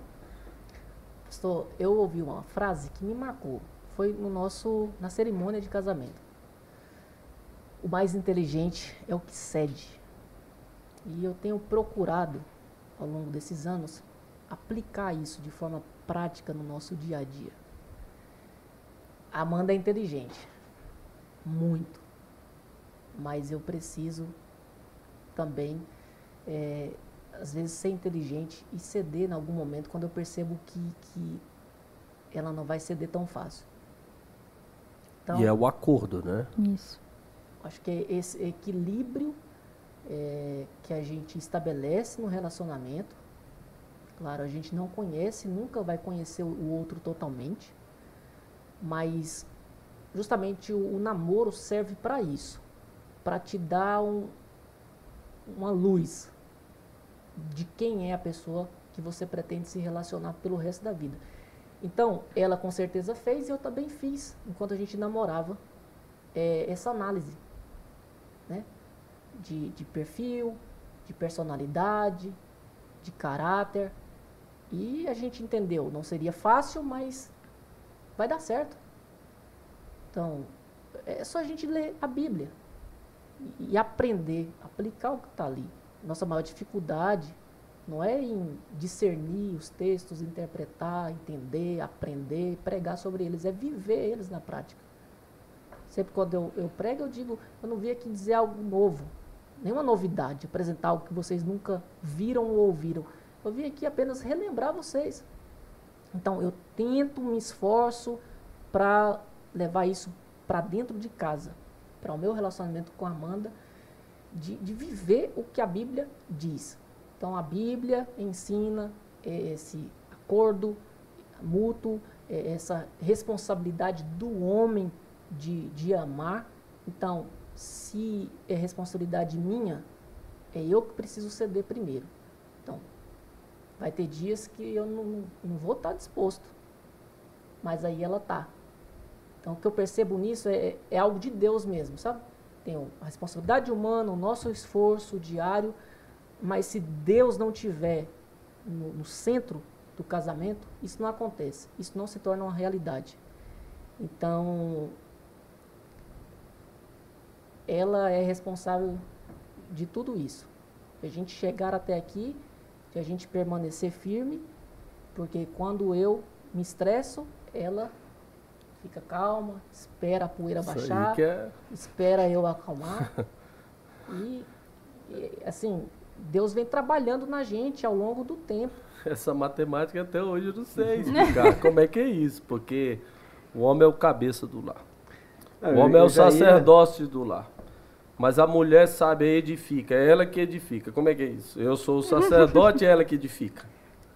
Pastor, eu ouvi uma frase que me marcou. Foi no nosso, na cerimônia de casamento. O mais inteligente é o que cede. E eu tenho procurado, ao longo desses anos, aplicar isso de forma prática no nosso dia a dia. A Amanda é inteligente, muito, mas eu preciso também, é, às vezes, ser inteligente e ceder em algum momento quando eu percebo que, que ela não vai ceder tão fácil. Então, e é o acordo, né? Isso. Acho que é esse equilíbrio é, que a gente estabelece no relacionamento. Claro, a gente não conhece, nunca vai conhecer o outro totalmente, mas justamente o, o namoro serve para isso, para te dar um, uma luz de quem é a pessoa que você pretende se relacionar pelo resto da vida. Então, ela com certeza fez e eu também fiz, enquanto a gente namorava, é, essa análise né? de, de perfil, de personalidade, de caráter. E a gente entendeu, não seria fácil, mas vai dar certo. Então, é só a gente ler a Bíblia e, aprender, aplicar o que está ali. Nossa maior dificuldade não é em discernir os textos, interpretar, entender, aprender, pregar sobre eles, é viver eles na prática. Sempre quando eu, eu prego, eu digo, eu não vim aqui dizer algo novo, nenhuma novidade, apresentar algo que vocês nunca viram ou ouviram. Eu vim aqui apenas relembrar vocês. Então, eu tento, me esforço para levar isso para dentro de casa, para o meu relacionamento com a Amanda, de, de viver o que a Bíblia diz. Então a Bíblia ensina esse acordo mútuo, essa responsabilidade do homem de, de amar. Então, se é responsabilidade minha, é eu que preciso ceder primeiro. Então, vai ter dias que eu não, não vou estar disposto, mas aí ela está. Então, o que eu percebo nisso é, é algo de Deus mesmo, sabe? Tem a responsabilidade humana, o nosso esforço diário, mas se Deus não tiver no, no, centro do casamento, isso não acontece. Isso não se torna uma realidade. Então, ela é responsável de tudo isso. De a gente chegar até aqui, de a gente permanecer firme, porque quando eu me estresso, ela fica calma, espera a poeira isso baixar, é... espera eu acalmar. e, e, assim, Deus vem trabalhando na gente ao longo do tempo. Essa matemática até hoje eu não sei explicar como é que é isso, porque o homem é o cabeça do lar. o homem é o sacerdócio ia... do lar. Mas a mulher sabe, edifica, é ela que edifica. Como é que é isso? Eu sou o sacerdote e é ela que edifica.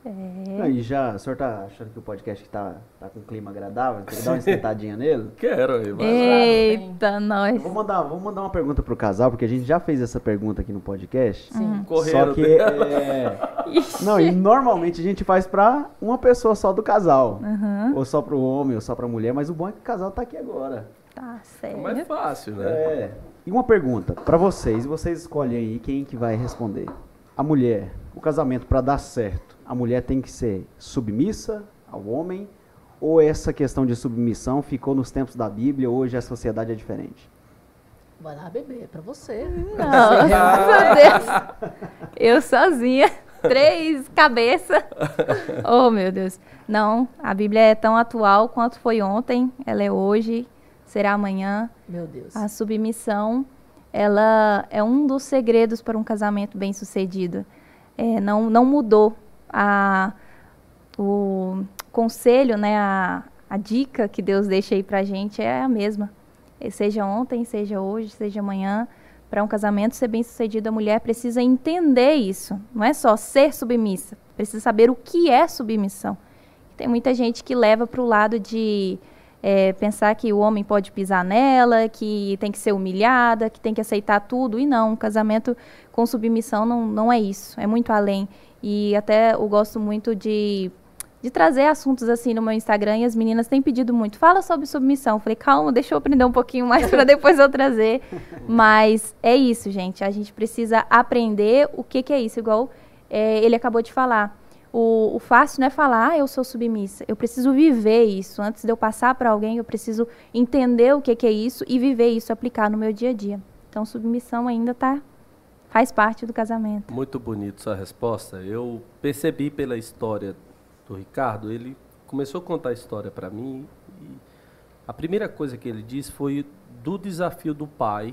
É. E já, o senhor tá achando que o podcast tá, tá com um clima agradável? Quer dar uma esquentadinha nele? Quero, aí, Eita, nós. Vou mandar, vou mandar uma pergunta pro casal, porque a gente já fez essa pergunta aqui no podcast. Sim. Uhum. Correram só que é... Não, e normalmente a gente faz pra uma pessoa só do casal. Uhum. Ou só pro homem, ou só pra mulher, mas o bom é que o casal tá aqui agora. Tá, certo. É mais fácil, né? É. E uma pergunta para vocês, vocês escolhem aí quem que vai responder. A mulher, o casamento para dar certo, a mulher tem que ser submissa ao homem ou essa questão de submissão ficou nos tempos da Bíblia, hoje a sociedade é diferente? Vai lá beber, é para você. Nossa, Deus. Eu sozinha, três cabeças. Oh, meu Deus. Não, a Bíblia é tão atual quanto foi ontem, ela é hoje será amanhã. Meu Deus. A submissão, ela é um dos segredos para um casamento bem sucedido. É, não, não mudou. A, o conselho, né, a, a dica que Deus deixa aí para a gente é a mesma. É, seja ontem, seja hoje, seja amanhã, para um casamento ser bem sucedido, a mulher precisa entender isso. Não é só ser submissa, precisa saber o que é submissão. Tem muita gente que leva para o lado de é, pensar que o homem pode pisar nela, que tem que ser humilhada, que tem que aceitar tudo. E não, um casamento com submissão não, não é isso, é muito além. E até eu gosto muito de, de trazer assuntos assim no meu Instagram e as meninas têm pedido muito. Fala sobre submissão. Falei, calma, deixa eu aprender um pouquinho mais para depois eu trazer. Mas é isso, gente. A gente precisa aprender o que, que é isso, igual é, ele acabou de falar. O, o, fácil não é falar, ah, eu sou submissa. Eu preciso viver isso. Antes de eu passar para alguém, eu preciso entender o que, que, é isso e viver isso, aplicar no meu dia a dia. Então, submissão ainda está faz parte do casamento. Muito bonito sua resposta. Eu percebi pela história do Ricardo, ele começou a contar a história para mim a primeira coisa que ele disse foi do desafio do pai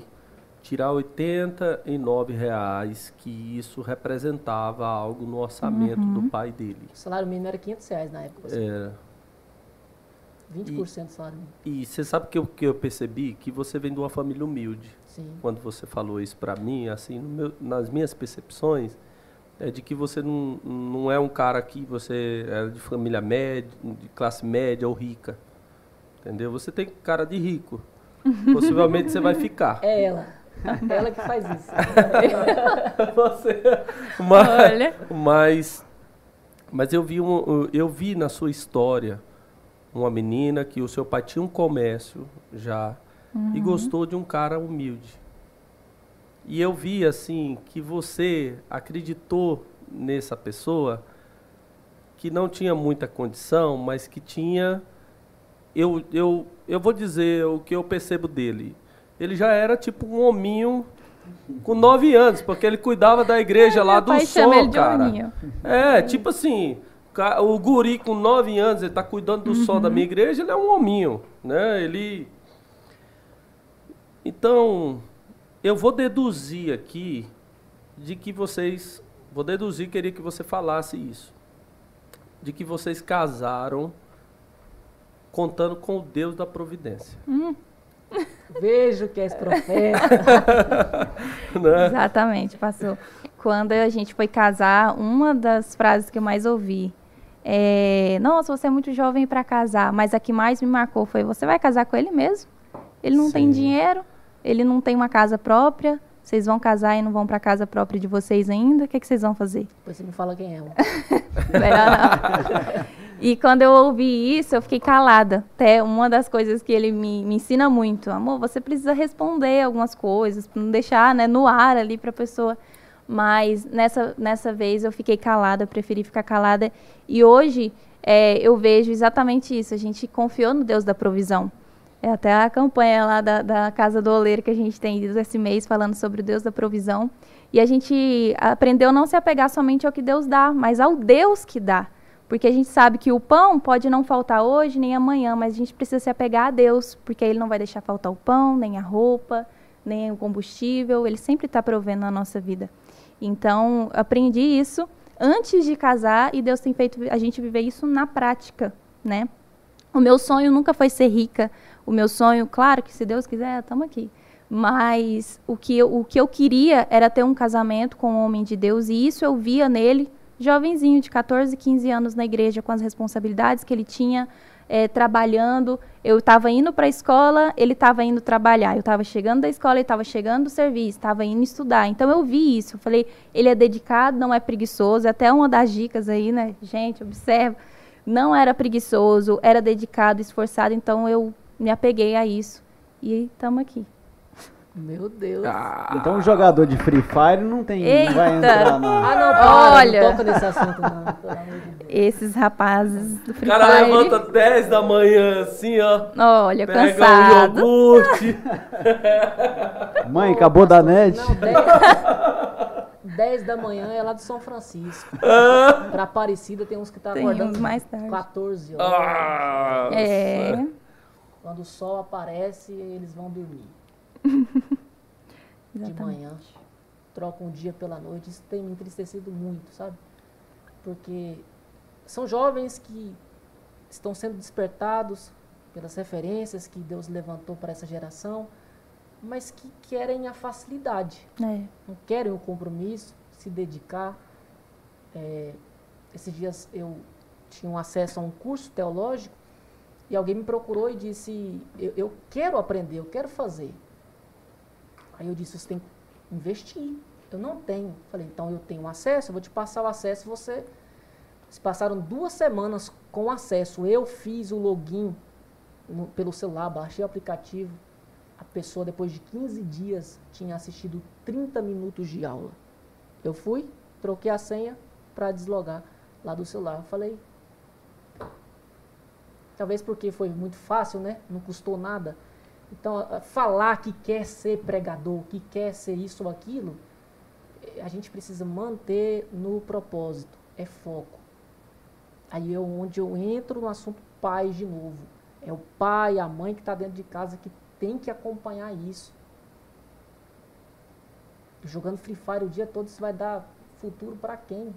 tirar 89 reais, que isso representava algo no orçamento Uhum. do pai dele. O salário mínimo era 500 reais na época. assim, É, 20% do salário mínimo. e você sabe que eu, que eu percebi que você vem de uma família humilde. Sim. Quando você falou isso para mim, assim, no meu- nas minhas percepções, é de que você não, não é um cara que você é de família média, de classe média ou rica. Entendeu? Você tem cara de rico. Possivelmente você vai ficar. É ela. Ela que faz isso. Você, mas, Olha. mas, mas eu vi um, eu vi na sua história uma menina que o seu pai tinha um comércio já e gostou de um cara humilde. E eu vi assim que você acreditou nessa pessoa que não tinha muita condição, mas que tinha eu, eu, eu vou dizer o que eu percebo dele. Ele já era tipo um hominho com nove anos, porque ele cuidava da igreja lá Meu do som, cara. É, tipo assim, o guri com nove anos, ele tá cuidando do som da minha igreja, ele é um hominho, né? Ele... Então, eu vou deduzir aqui de que vocês... Vou deduzir, queria que você falasse isso. De que vocês casaram contando com o Deus da providência. Vejo que és profeta. né? Exatamente, passou. Quando a gente foi casar, uma das frases que eu mais ouvi é: Nossa, você é muito jovem para casar, mas a que mais me marcou foi: Você vai casar com ele mesmo? Ele não tem Sim. dinheiro, ele não tem uma casa própria. Vocês vão casar e não vão para casa própria de vocês ainda? O que, que vocês vão fazer? Depois você me fala quem é. Melhor não. E quando eu ouvi isso, eu fiquei calada. Até uma das coisas que ele me, me ensina muito, amor, você precisa responder algumas coisas, não deixar né, no ar ali para a pessoa. Mas nessa, nessa vez eu fiquei calada, eu preferi ficar calada. E hoje é, eu vejo exatamente isso. A gente confiou no Deus da provisão. É até a campanha lá da, da Casa do Oleiro que a gente tem esse mês falando sobre o Deus da provisão. E a gente aprendeu não se apegar somente ao que Deus dá, mas ao Deus que dá. Porque a gente sabe que o pão pode não faltar hoje nem amanhã, mas a gente precisa se apegar a Deus, porque Ele não vai deixar faltar o pão, nem a roupa, nem o combustível. Ele sempre está provendo na nossa vida. Então, aprendi isso antes de casar e Deus tem feito a gente viver isso na prática, né? O meu sonho nunca foi ser rica. O meu sonho, claro que se Deus quiser, estamos aqui. Mas o que, eu, o que eu queria era ter um casamento com um homem de Deus, e isso eu via nele, jovenzinho, de 14, 15 anos na igreja, com as responsabilidades que ele tinha, eh, trabalhando. Eu estava indo para a escola, ele estava indo trabalhar. Eu estava chegando da escola, ele estava chegando do serviço, estava indo estudar. Então eu vi isso. Eu falei, ele é dedicado, não é preguiçoso. É Até uma das dicas aí, né? Gente, observa. Não era preguiçoso, era dedicado, esforçado. Então eu me apeguei a isso. E estamos aqui. Meu Deus. Ah, Então um jogador de Free Fire não tem. Não vai Eita. entrar na. Ah, não, para, Olha. não toca nesse assunto, não. Pelo amor de Deus. Esses rapazes do o Free cara Fire. levanta 10 da manhã assim, ó. Olha, Pega um cansado. iogurte. Mãe, acabou da net? Não, 10, 10 da manhã é lá de São Francisco. pra Aparecida tem uns que tá Tem acordando uns mais tarde. 14 horas. Ah, É. Quando o sol aparece, eles vão dormir. de manhã. Trocam o dia pela noite. Isso tem me entristecido muito, sabe? Porque são jovens que estão sendo despertados pelas referências que Deus levantou para essa geração, mas que querem a facilidade, É. não querem o compromisso, se dedicar. É, esses dias eu tinha um acesso a um curso teológico e alguém me procurou e disse: eu, eu quero aprender, eu quero fazer. Aí eu disse: você tem que investir. Eu não tenho. Falei: então eu tenho acesso, eu vou te passar o acesso. Você. Se passaram duas semanas com acesso. Eu fiz o login no- pelo celular, baixei o aplicativo. A pessoa, depois de 15 dias, tinha assistido 30 minutos de aula. Eu fui, troquei a senha para deslogar lá do celular. Eu falei, talvez porque foi muito fácil, né? Não custou nada. Então, falar que quer ser pregador, que quer ser isso ou aquilo, a gente precisa manter no propósito, é foco. Aí é onde eu entro no assunto pais de novo. É o pai, a mãe que está dentro de casa que tem que acompanhar isso. Jogando Free Fire o dia todo, isso vai dar futuro para quem?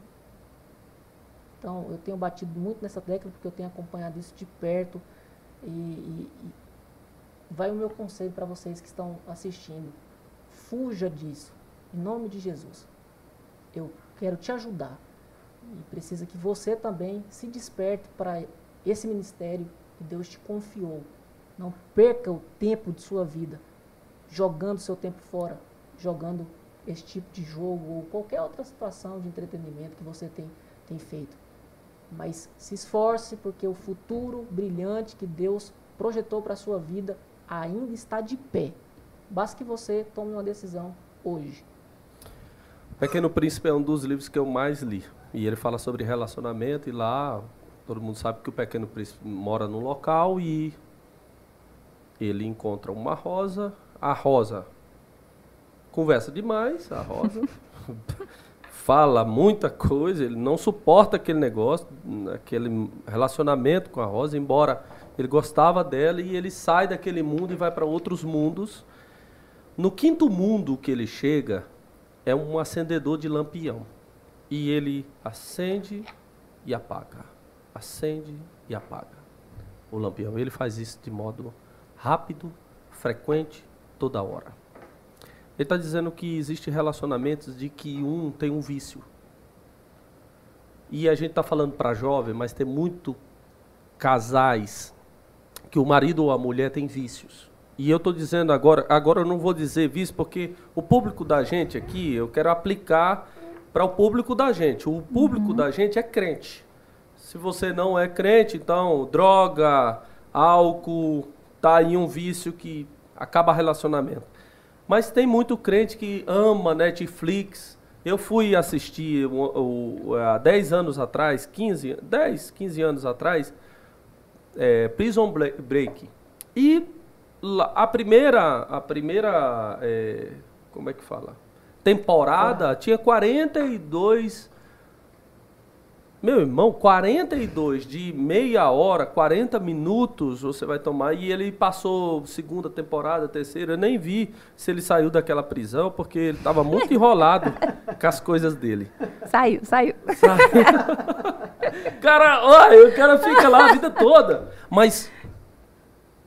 Então, eu tenho batido muito nessa década porque eu tenho acompanhado isso de perto. E, e vai o meu conselho para vocês que estão assistindo. Fuja disso, em nome de Jesus. Eu quero te ajudar. E precisa que você também se desperte para esse ministério que Deus te confiou. Não perca o tempo de sua vida jogando seu tempo fora, jogando esse tipo de jogo ou qualquer outra situação de entretenimento que você tem, tem feito. Mas se esforce porque o futuro brilhante que Deus projetou para a sua vida ainda está de pé. Basta que você tome uma decisão hoje. Pequeno Príncipe é um dos livros que eu mais li. E ele fala sobre relacionamento e lá todo mundo sabe que o Pequeno Príncipe mora num local e ele encontra uma rosa. A rosa conversa demais, a rosa. fala muita coisa, ele não suporta aquele negócio, aquele relacionamento com a rosa, embora ele gostava dela e ele sai daquele mundo e vai para outros mundos. No quinto mundo que ele chega é um acendedor de lampião. E ele acende e apaga. Acende e apaga o lampião. Ele faz isso de modo rápido, frequente, toda hora. Ele está dizendo que existem relacionamentos de que um tem um vício. E a gente está falando para jovem, mas tem muito casais que o marido ou a mulher tem vícios. E eu estou dizendo agora, agora eu não vou dizer vício, porque o público da gente aqui, eu quero aplicar para o público da gente. O público uhum. da gente é crente. Se você não é crente, então droga, álcool, tá aí um vício que acaba relacionamento. Mas tem muito crente que ama Netflix. Eu fui assistir o, o, há 10 anos atrás, 15, 10, 15 anos atrás, é, Prison Break. E a primeira, a primeira é, como é que fala? Temporada tinha 42 meu irmão, 42 de meia hora, 40 minutos você vai tomar. E ele passou segunda temporada, terceira. Eu nem vi se ele saiu daquela prisão, porque ele estava muito enrolado com as coisas dele. Saiu, saiu. saiu. cara, olha, o cara fica lá a vida toda. Mas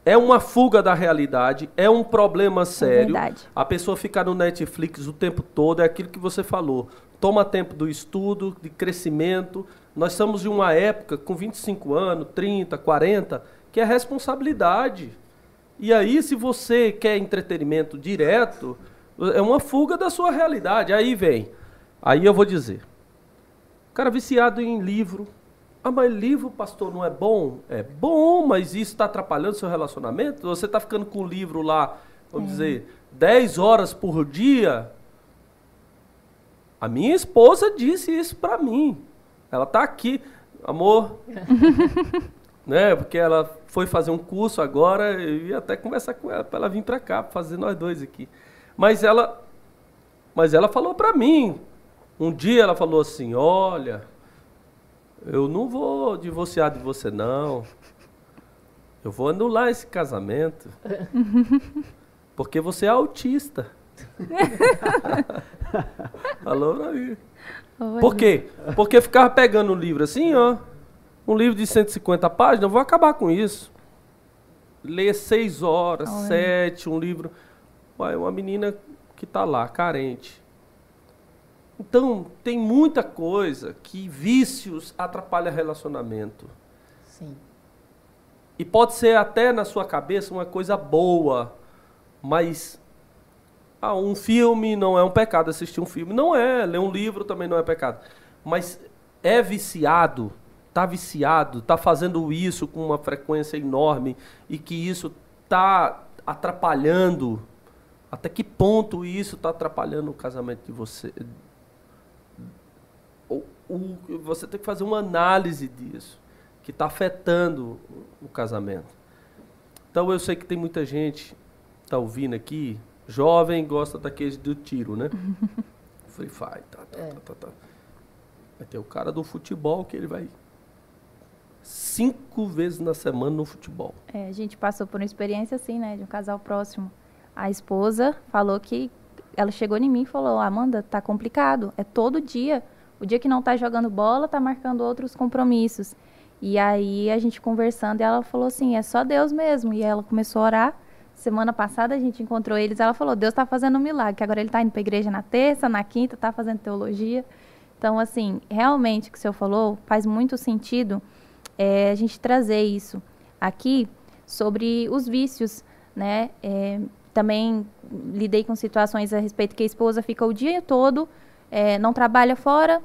é uma fuga da realidade, é um problema é sério. É a pessoa ficar no Netflix o tempo todo, é aquilo que você falou. Toma tempo do estudo, de crescimento nós estamos em uma época com 25 anos, 30, 40, que é responsabilidade. E aí, se você quer entretenimento direto, é uma fuga da sua realidade. Aí vem. Aí eu vou dizer. Cara viciado em livro. Ah, mas livro, pastor, não é bom? É bom, mas isso está atrapalhando seu relacionamento? Você está ficando com o livro lá, vamos é. dizer, 10 horas por dia? A minha esposa disse isso para mim. Ela tá aqui, amor. né? Porque ela foi fazer um curso agora, eu ia até conversar com ela para ela vir para cá, fazer nós dois aqui. Mas ela mas ela falou para mim. Um dia ela falou assim: "Olha, eu não vou divorciar de você não. Eu vou anular esse casamento. Porque você é autista." Falou pra mim. Por quê? Porque ficava pegando um livro assim, ó. Um livro de 150 páginas, eu vou acabar com isso. Ler seis horas, sete, um livro. Ué, uma menina que está lá, carente. Então, tem muita coisa que vícios atrapalham relacionamento. Sim. E pode ser até na sua cabeça uma coisa boa, mas ah, um filme não é um pecado assistir um filme. Não é. Ler um livro também não é pecado. Mas é viciado, está viciado, está fazendo isso com uma frequência enorme e que isso está atrapalhando. Até que ponto isso está atrapalhando o casamento de você? Ou, você tem que fazer uma análise disso, que está afetando o casamento. Então eu sei que tem muita gente está ouvindo aqui Jovem gosta daqueles do tiro, né? Free Fire. Tá, tá, É. tá, tá, tá. Vai ter o cara do futebol que ele vai cinco vezes na semana no futebol. É, a gente passou por uma experiência assim, né, de um casal próximo. A esposa falou que ela chegou em mim e falou: "Amanda, tá complicado, é todo dia. O dia que não tá jogando bola, tá marcando outros compromissos". E aí a gente conversando, e ela falou assim: "É só Deus mesmo". E ela começou a orar. Semana passada a gente encontrou eles, ela falou: "Deus tá fazendo um milagre, que agora ele tá indo pra igreja na terça, na quinta, tá fazendo teologia". Então, assim, realmente o que o senhor falou faz muito sentido é, a gente trazer isso aqui sobre os vícios, né? É, também lidei com situações a respeito que a esposa fica o dia todo, é, não trabalha fora,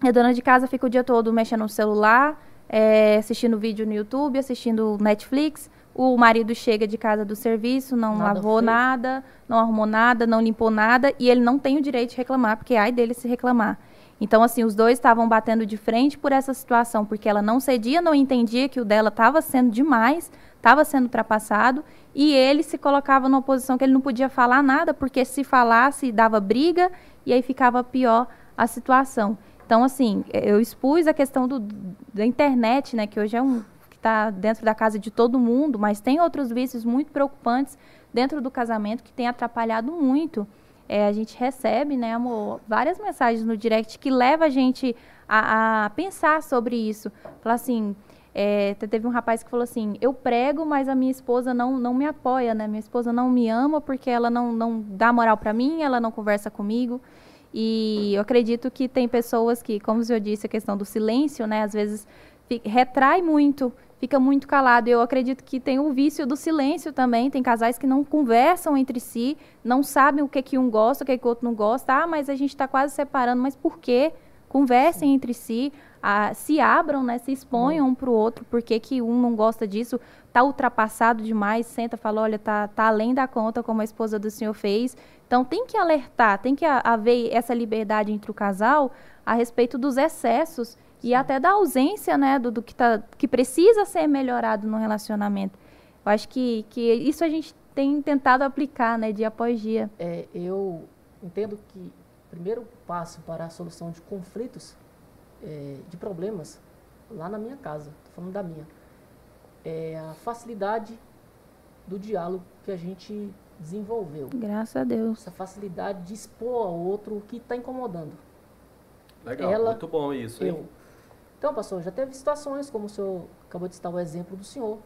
a dona de casa fica o dia todo mexendo no celular, é, assistindo vídeo no YouTube, assistindo Netflix. O marido chega de casa do serviço, não Nada lavou feito. nada, não arrumou nada, não limpou nada, e ele não tem o direito de reclamar, porque ai dele se reclamar. Então, assim, os dois estavam batendo de frente por essa situação, porque ela não cedia, não entendia que o dela estava sendo demais, estava sendo ultrapassado, e ele se colocava numa posição que ele não podia falar nada, porque se falasse, dava briga, e aí ficava pior a situação. Então, assim, eu expus a questão do, da internet, né, que hoje é um está dentro da casa de todo mundo, mas tem outros vícios muito preocupantes dentro do casamento que tem atrapalhado muito. É, a gente recebe, né, amor, várias mensagens no direct que leva a gente a, a pensar sobre isso. Falar assim, é, te- teve um rapaz que falou assim, eu prego, mas a minha esposa não, não me apoia, né? Minha esposa não me ama porque ela não, não dá moral para mim, ela não conversa comigo. E eu acredito que tem pessoas que, como senhor disse, a questão do silêncio, né? Às vezes retrai muito, fica muito calado. Eu acredito que tem o vício do silêncio também. Tem casais que não conversam entre si, não sabem o que, que um gosta, o que, que o outro não gosta. Ah, mas a gente está quase separando. Mas por quê? Conversem entre si, se abram, né? Se exponham um para o outro. Por que, um não gosta disso? Tá ultrapassado demais, senta, fala, olha, tá, tá além da conta, como a esposa do senhor fez. Então tem que alertar, tem que ha- haver essa liberdade entre o casal a respeito dos excessos e até da ausência, né, do, do que, tá, que precisa ser melhorado no relacionamento. Eu acho que, que isso a gente tem tentado aplicar, né, dia após dia. É, eu entendo que o primeiro passo para a solução de conflitos, é, de problemas, lá na minha casa, estou falando da minha, é a facilidade do diálogo que a gente desenvolveu. Graças a Deus. Essa facilidade de expor ao outro o que está incomodando. Legal, Ela- muito bom isso, hein? Então, pastor, já teve situações, como o senhor acabou de citar o exemplo do senhor.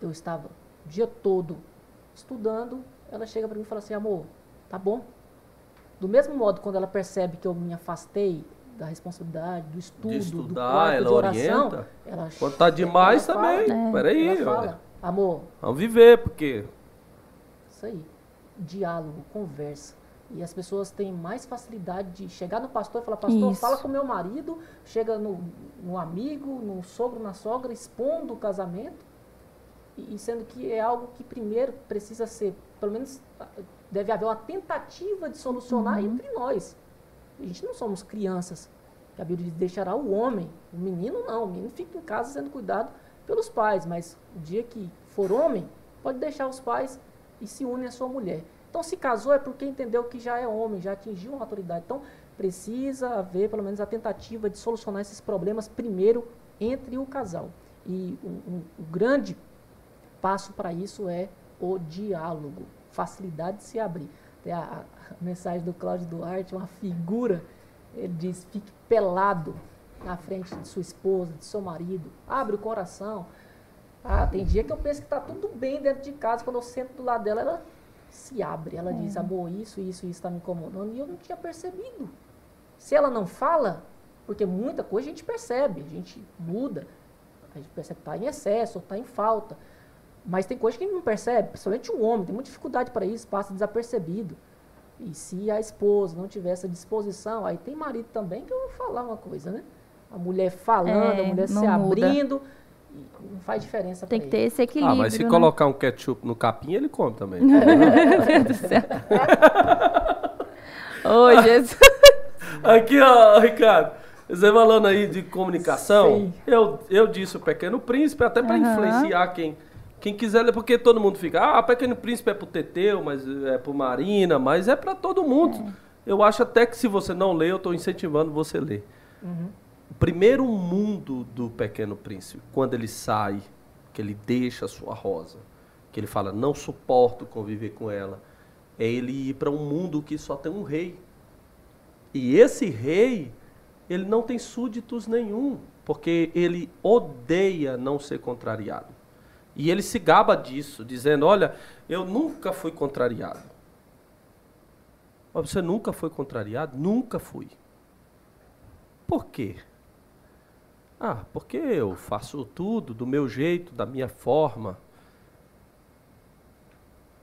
Eu estava o dia todo estudando, ela chega para mim e fala assim, amor, tá bom. Do mesmo modo, quando ela percebe que eu me afastei da responsabilidade, do estudo, De do estudar, quarto ela de oração, orienta. ela Quando tá ela demais fala, também. É. Peraí, ela olha. fala, amor, Vamos viver, porque Isso aí. Diálogo, conversa. E as pessoas têm mais facilidade de chegar no pastor e falar, pastor, Isso. fala com meu marido, chega no, no amigo, no sogro, na sogra, expondo o casamento. E, e sendo que é algo que primeiro precisa ser, pelo menos deve haver uma tentativa de solucionar Uhum. entre nós. A gente não somos crianças. que A Bíblia diz, deixará o homem. O menino não. O menino fica em casa sendo cuidado pelos pais. Mas o dia que for homem, pode deixar os pais e se une à sua mulher. Então, se casou é porque entendeu que já é homem, já atingiu uma maturidade. Então, precisa haver pelo menos a tentativa de solucionar esses problemas primeiro entre o casal. E um, um- um grande passo para isso é o diálogo, facilidade de se abrir. Tem a, a mensagem do Cláudio Duarte, uma figura, ele diz, fique pelado na frente de sua esposa, de seu marido, abre o coração. Ah, tem dia que eu penso que está tudo bem dentro de casa, quando eu sento do lado dela, ela se abre, ela diz, amor, isso, isso, isso está me incomodando, e eu não tinha percebido. Se ela não fala, porque muita coisa a gente percebe, a gente muda, a gente percebe que está em excesso, está em falta. Mas tem coisa que a gente não percebe, principalmente o homem, tem muita dificuldade para isso, passa desapercebido. E se a esposa não tiver essa disposição, aí tem marido também que eu vou falar uma coisa, né? A mulher falando, É, a mulher se muda. abrindo, não faz diferença Tem que ter esse equilíbrio. Ah, mas se né? colocar um ketchup no capim, ele come também. Meu Deus do céu. Ô, Jesus. Aqui, ó, Ricardo. Você falando aí de comunicação, Sim. eu, eu disse o Pequeno Príncipe, até para Aham. influenciar quem, quem quiser ler, porque todo mundo fica, ah, Pequeno Príncipe é pro Teteu, mas é pro Marina, mas é para todo mundo. Eu acho até que se você não lê, eu estou incentivando você a ler. Uhum. Primeiro mundo do Pequeno Príncipe, quando ele sai, que ele deixa a sua rosa, que ele fala, não suporto conviver com ela, é ele ir para um mundo que só tem um rei. E esse rei, ele não tem súditos nenhum, porque ele odeia não ser contrariado. E ele se gaba disso, dizendo: Olha, eu nunca fui contrariado. Mas você nunca foi contrariado? Nunca fui. Por quê? Ah, porque eu faço tudo do meu jeito, da minha forma.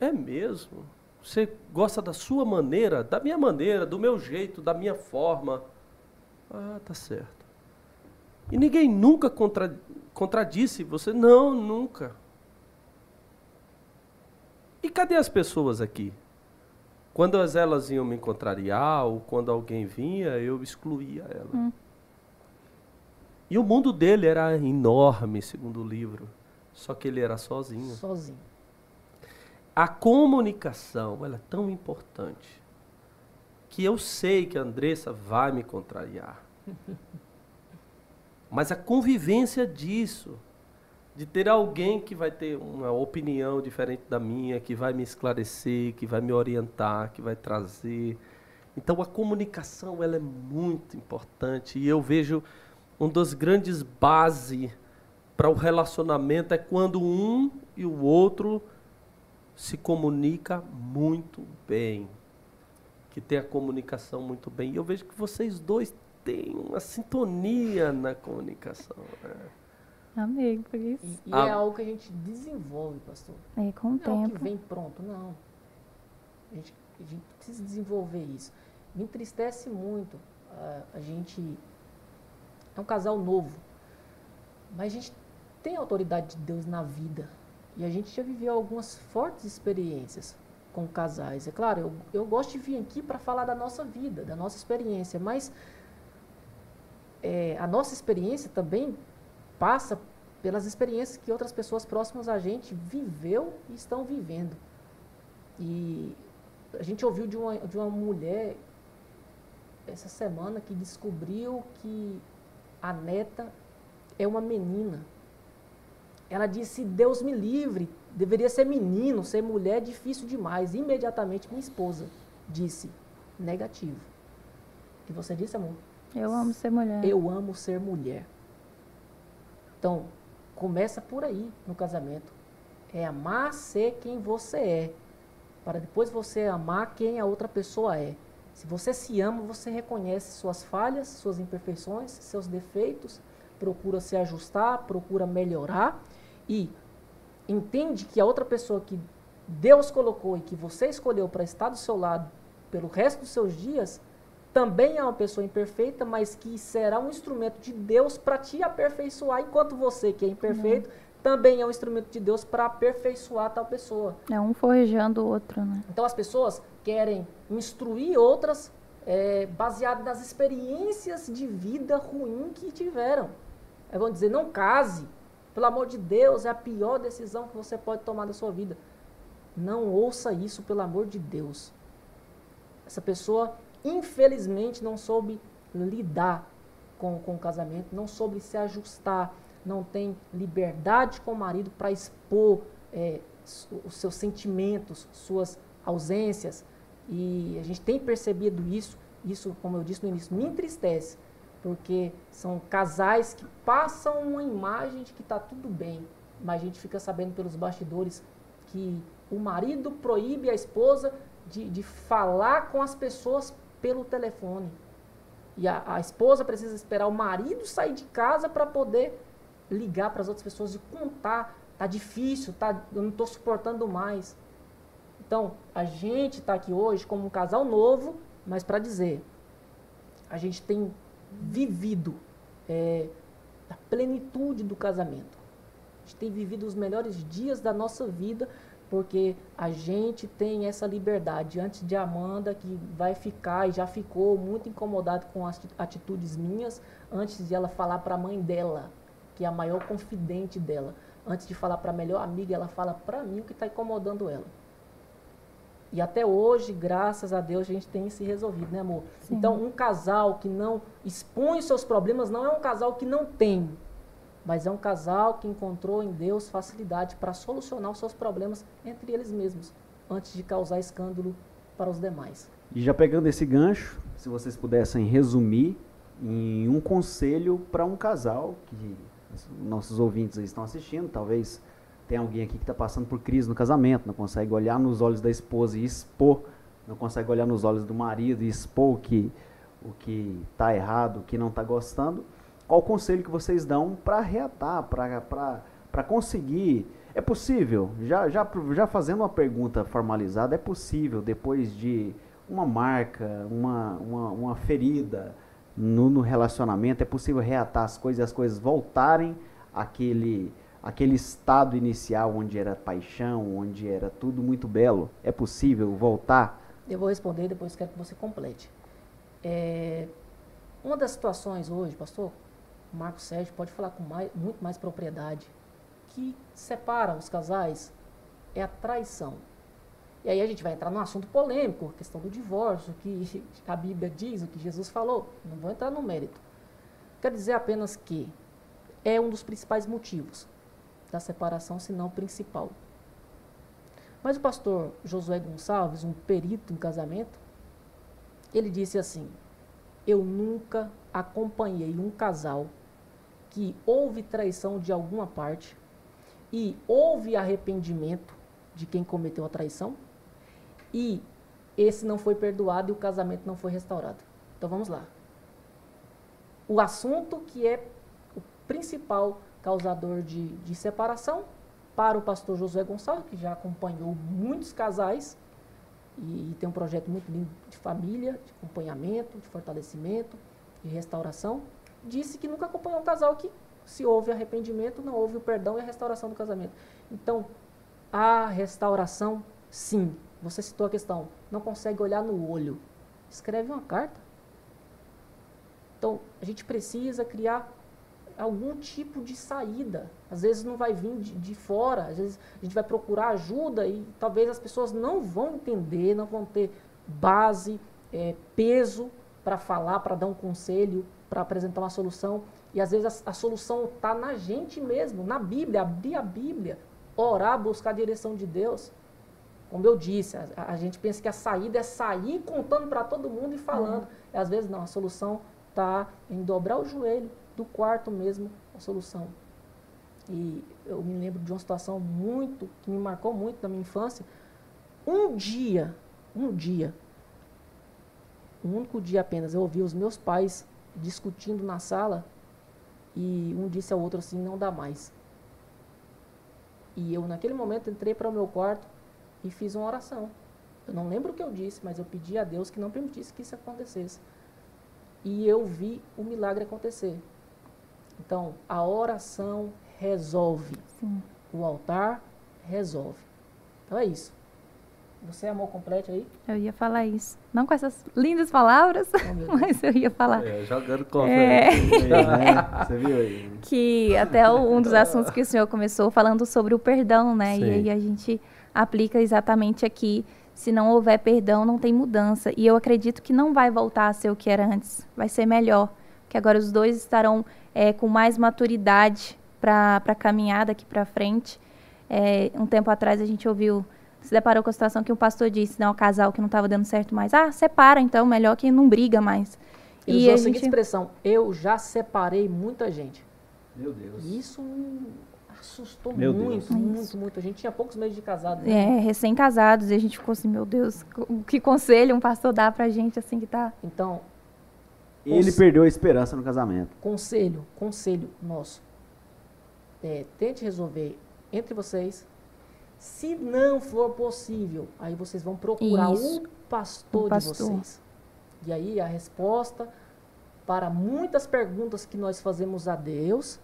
É mesmo? Você gosta da sua maneira, da minha maneira, do meu jeito, da minha forma. Ah, tá certo. E ninguém nunca contra, contradisse você? Não, nunca. E cadê as pessoas aqui? Quando elas iam me contrariar, ou quando alguém vinha, eu excluía ela. Hum. E o mundo dele era enorme, segundo o livro. Só que ele era sozinho. Sozinho. A comunicação, ela é tão importante que eu sei que a Andressa vai me contrariar. Mas a convivência disso, de ter alguém que vai ter uma opinião diferente da minha, que vai me esclarecer, que vai me orientar, que vai trazer. Então a comunicação ela é muito importante e eu vejo um dos grandes bases para o relacionamento é quando um e o outro se comunica muito bem, que tem a comunicação muito bem. E eu vejo que vocês dois têm uma sintonia na comunicação. né? Amei por isso. E, e Ah. é algo que a gente desenvolve, pastor. É, com o Não é algo que tempo. vem pronto, não. A gente, a gente precisa desenvolver isso. Me entristece muito. ah, a gente é um casal novo, mas a gente tem a autoridade de Deus na vida. E a gente já viveu algumas fortes experiências com casais. É claro, eu, eu gosto de vir aqui para falar da nossa vida, da nossa experiência, mas é, a nossa experiência também passa pelas experiências que outras pessoas próximas a gente viveu e estão vivendo. E a gente ouviu de uma, de uma mulher essa semana que descobriu que a neta é uma menina. Ela disse: Deus me livre, deveria ser menino, ser mulher é difícil demais. Imediatamente minha esposa disse: negativo. E você disse, amor? Eu amo ser mulher. Eu amo ser mulher. Então, começa por aí no casamento. É amar ser quem você é, para depois você amar quem a outra pessoa é. Se você se ama, você reconhece suas falhas, suas imperfeições, seus defeitos, procura se ajustar, procura melhorar e entende que a outra pessoa que Deus colocou e que você escolheu para estar do seu lado pelo resto dos seus dias, também é uma pessoa imperfeita, mas que será um instrumento de Deus para te aperfeiçoar, enquanto você, que é imperfeito, também é um instrumento de Deus para aperfeiçoar tal pessoa. É um forjando o outro, né? Então as pessoas querem instruir outras é, baseado nas experiências de vida ruim que tiveram. Aí vão dizer, não case, pelo amor de Deus, é a pior decisão que você pode tomar da sua vida. Não ouça isso, pelo amor de Deus. Essa pessoa, infelizmente, não soube lidar com, com o casamento, não soube se ajustar, não tem liberdade com o marido para expor é, os seus sentimentos, suas ausências. E a gente tem percebido isso, isso, como eu disse no início, me entristece, porque são casais que passam uma imagem de que está tudo bem, mas a gente fica sabendo pelos bastidores que o marido proíbe a esposa de, de falar com as pessoas pelo telefone. E a, a esposa precisa esperar o marido sair de casa para poder ligar para as outras pessoas e contar. Tá difícil, tá, eu não estou suportando mais. Então, a gente está aqui hoje como um casal novo, mas para dizer, a gente tem vivido é, a plenitude do casamento. A gente tem vivido os melhores dias da nossa vida, porque a gente tem essa liberdade. Antes de Amanda, que vai ficar e já ficou muito incomodado com as ati- atitudes minhas, antes de ela falar para a mãe dela, que é a maior confidente dela, antes de falar para a melhor amiga, ela fala para mim o que está incomodando ela. E até hoje, graças a Deus, a gente tem se resolvido, né, amor? Sim. Então, um casal que não expõe seus problemas não é um casal que não tem, mas é um casal que encontrou em Deus facilidade para solucionar os seus problemas entre eles mesmos, antes de causar escândalo para os demais. E já pegando esse gancho, se vocês pudessem resumir em um conselho para um casal que nossos ouvintes estão assistindo, talvez tenha alguém aqui que está passando por crise no casamento, não consegue olhar nos olhos da esposa e expor, não consegue olhar nos olhos do marido e expor o que o que está errado, o que não está gostando. Qual o conselho que vocês dão para reatar, para conseguir? É possível, já, já, já fazendo uma pergunta formalizada, é possível depois de uma marca, uma, uma, uma ferida no, no, relacionamento, é possível reatar as coisas e as coisas voltarem àquele, àquele estado inicial onde era paixão, onde era tudo muito belo. É possível voltar? Eu vou responder depois quero que você complete. É, uma das situações hoje, pastor, o Marco Sérgio pode falar com mais, muito mais propriedade, que separa os casais é a traição. E aí a gente vai entrar num assunto polêmico, a questão do divórcio, o que a Bíblia diz, o que Jesus falou. Não vou entrar no mérito. Quero dizer apenas que é um dos principais motivos da separação, se não o principal. Mas o pastor Josué Gonçalves, um perito em casamento, ele disse assim: Eu nunca acompanhei um casal que houve traição de alguma parte e houve arrependimento de quem cometeu a traição e esse não foi perdoado e o casamento não foi restaurado. Então vamos lá. O assunto que é o principal causador de, de separação para o pastor Josué Gonçalves, que já acompanhou muitos casais e, e tem um projeto muito lindo de família, de acompanhamento, de fortalecimento, de restauração, disse que nunca acompanhou um casal que se houve arrependimento, não houve o perdão e a restauração do casamento. Então, a restauração, sim, você citou a questão, não consegue olhar no olho. Escreve uma carta. Então, a gente precisa criar algum tipo de saída. Às vezes não vai vir de, de, fora, às vezes a gente vai procurar ajuda e talvez as pessoas não vão entender, não vão ter base, é, peso para falar, para dar um conselho, para apresentar uma solução. E às vezes a, a solução está na gente mesmo, na Bíblia, abrir a Bíblia, orar, buscar a direção de Deus. Como eu disse, a, a gente pensa que a saída é sair contando para todo mundo e falando. Uhum. E às vezes não, a solução está em dobrar o joelho do quarto mesmo, a solução. E eu me lembro de uma situação muito, que me marcou muito na minha infância. Um dia, um dia, um único dia apenas, eu ouvi os meus pais discutindo na sala e um disse ao outro assim, não dá mais. E eu, naquele momento, entrei para o meu quarto e fiz uma oração. Eu não lembro o que eu disse, mas eu pedi a Deus que não permitisse que isso acontecesse. E eu vi o milagre acontecer. Então, a oração resolve. Sim. O altar resolve. Então é isso. Você amor completo aí? Eu ia falar isso. Não com essas lindas palavras, oh, mas eu ia falar. É, jogando conversa. É... Você viu aí? Que até um dos assuntos que o senhor começou falando sobre o perdão, né? Sim. E aí a gente aplica exatamente aqui. Se não houver perdão, não tem mudança. E eu acredito que não vai voltar a ser o que era antes. Vai ser melhor. Que agora os dois estarão é, com mais maturidade para a caminhada daqui para frente. É, um tempo atrás a gente ouviu, se deparou com a situação que o pastor disse, né, o casal que não estava dando certo mais. Ah, separa então, melhor que não briga mais. Ele e usou a, a seguinte gente... expressão, eu já separei muita gente. Meu Deus. Isso assustou meu muito, Deus. muito, muito. A gente tinha poucos meses de casado. Né? É, recém-casados, e a gente ficou assim, meu Deus, que conselho um pastor dá pra gente assim que tá. Então. Ele perdeu a esperança no casamento. Conselho, conselho nosso. É, tente resolver entre vocês. Se não for possível, aí vocês vão procurar o pastor, pastor de vocês. E aí a resposta para muitas perguntas que nós fazemos a Deus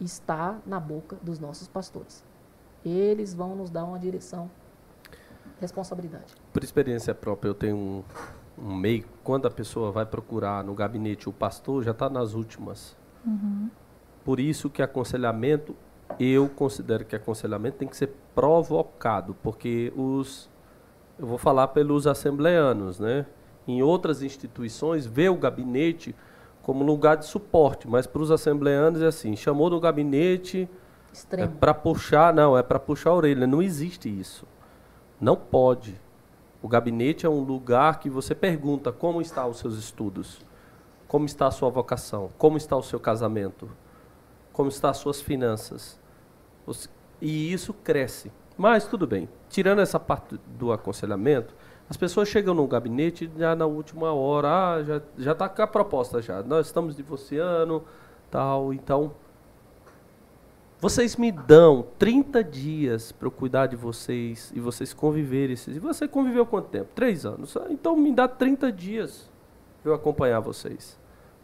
está na boca dos nossos pastores. Eles vão nos dar uma direção, responsabilidade. Por experiência própria, eu tenho um, um meio, quando a pessoa vai procurar no gabinete o pastor, já está nas últimas. Uhum. Por isso que aconselhamento, eu considero que aconselhamento tem que ser provocado, porque os eu vou falar pelos assembleanos, né? Em outras instituições, vê o gabinete como lugar de suporte, mas para os assembleanos é assim, chamou no gabinete é para puxar, não, é para puxar a orelha, não existe isso. Não pode. O gabinete é um lugar que você pergunta como estão os seus estudos, como está a sua vocação, como está o seu casamento, como estão as suas finanças. E isso cresce. Mas tudo bem. Tirando essa parte do aconselhamento, as pessoas chegam no gabinete já na última hora, ah, já já está com a proposta já. Nós estamos divorciando, tal, então vocês me dão 30 dias para eu cuidar de vocês e vocês conviverem. E você conviveu quanto tempo? Três anos. Ah, Então me dá 30 dias para eu acompanhar vocês.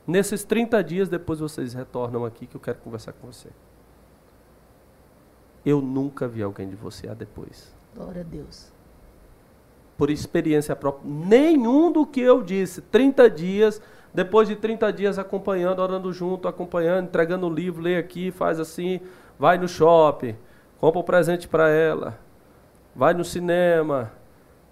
Nesses 30 dias, depois vocês retornam aqui que eu quero conversar com você. Eu nunca vi alguém divorciar depois. Glória a Deus. Por experiência própria. Nenhum do que eu disse. 30 dias, depois de 30 dias acompanhando, orando junto, acompanhando, entregando o livro, lê aqui, faz assim, vai no shopping, compra um presente para ela, vai no cinema,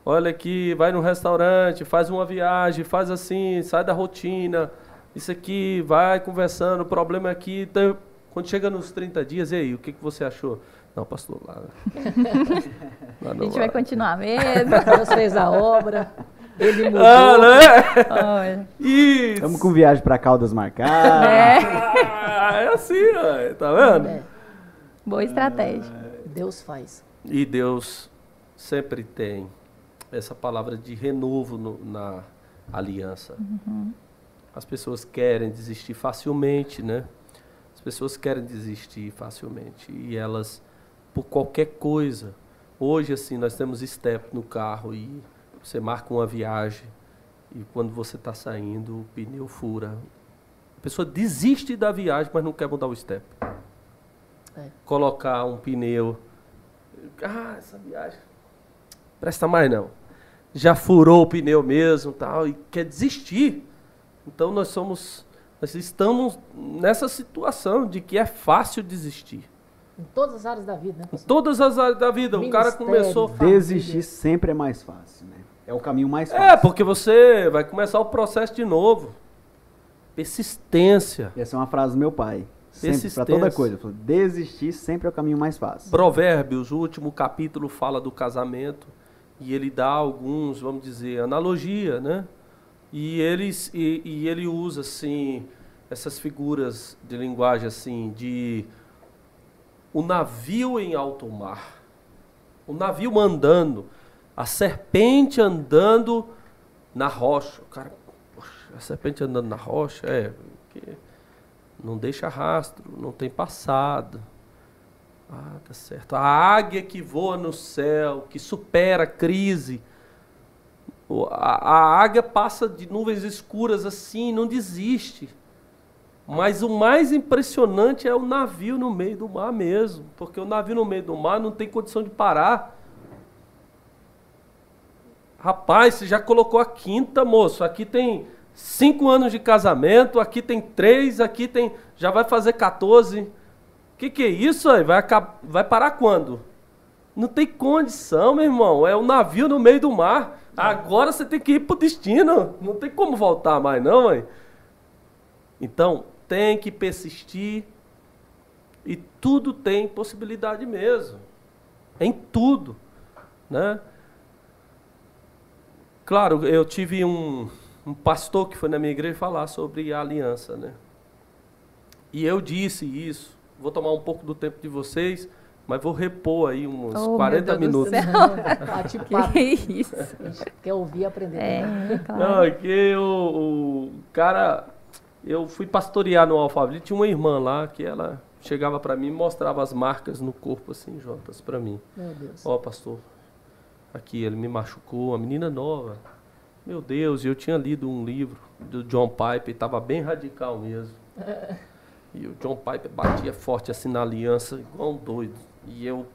olha aqui, vai no restaurante, faz uma viagem, faz assim, sai da rotina, isso aqui, vai conversando, o problema é aqui. Então, quando chega nos 30 dias, e aí, o que, que você achou? Não, pastor, lá. lá A gente vai continuar mesmo. Deus fez a obra. Ele mudou. Ah, né? Olha. Isso! Estamos com viagem para Caldas marcada. É, Ah, é assim, ó, tá vendo? É, boa estratégia. Deus faz. E Deus sempre tem essa palavra de renovo no- na aliança. As pessoas querem desistir facilmente, né? As pessoas querem desistir facilmente e elas por qualquer coisa. Hoje assim nós temos step no carro e você marca uma viagem e quando você está saindo o pneu fura. A pessoa desiste da viagem, mas não quer mudar o step. É. Colocar um pneu ah, essa viagem. Presta mais não. Já furou o pneu mesmo tal, e quer desistir. Então nós somos. Nós estamos nessa situação de que é fácil desistir. Em todas as áreas da vida, né? Em todas as áreas da vida. O cara Ministério, começou. Desistir sempre é mais fácil, né? É o caminho mais fácil. É, porque você vai começar o processo de novo. Persistência. Essa é uma frase do meu pai. Sempre, pra toda coisa. Ele Desistir sempre é o caminho mais fácil. Provérbios, o último capítulo fala do casamento e ele dá alguns, vamos dizer, analogia, né? E eles e, e ele usa assim essas figuras de linguagem assim de o navio em alto mar, o navio andando, a serpente andando na rocha. O cara, poxa, a serpente andando na rocha é não deixa rastro, não tem passado. Ah, tá certo. A águia que voa no céu, que supera a crise. A, a águia passa de nuvens escuras assim, não desiste. Mas o mais impressionante é o navio no meio do mar mesmo. Porque o navio no meio do mar não tem condição de parar. Rapaz, você já colocou a quinta, moço. Aqui tem cinco anos de casamento, aqui tem três, aqui tem. Já vai fazer 14. Que que é isso aí? Vai, vai parar quando? Não tem condição, meu irmão. É um navio no meio do mar. Agora você tem que ir pro destino. Não tem como voltar mais, não, mãe. Então, tem que persistir. E tudo tem possibilidade mesmo. Em tudo. Né? Claro, eu tive um, um pastor que foi na minha igreja falar sobre a aliança, né? E eu disse isso. Vou tomar um pouco do tempo de vocês, mas vou repor aí uns Oh, meu 40 Deus do minutos. céu. Bate-papo. Que isso? A gente quer ouvir e aprender. É, claro. Não, é que o, o cara. Eu fui pastorear no Alphaville, tinha uma irmã lá que ela chegava pra mim e mostrava as marcas no corpo, assim, Jotas, pra mim. Meu Deus. Ó, pastor, aqui ele me machucou, uma menina nova. Meu Deus, eu tinha lido um livro do John Piper, estava bem radical mesmo. E o John Piper batia forte assim na aliança, igual um doido. E eu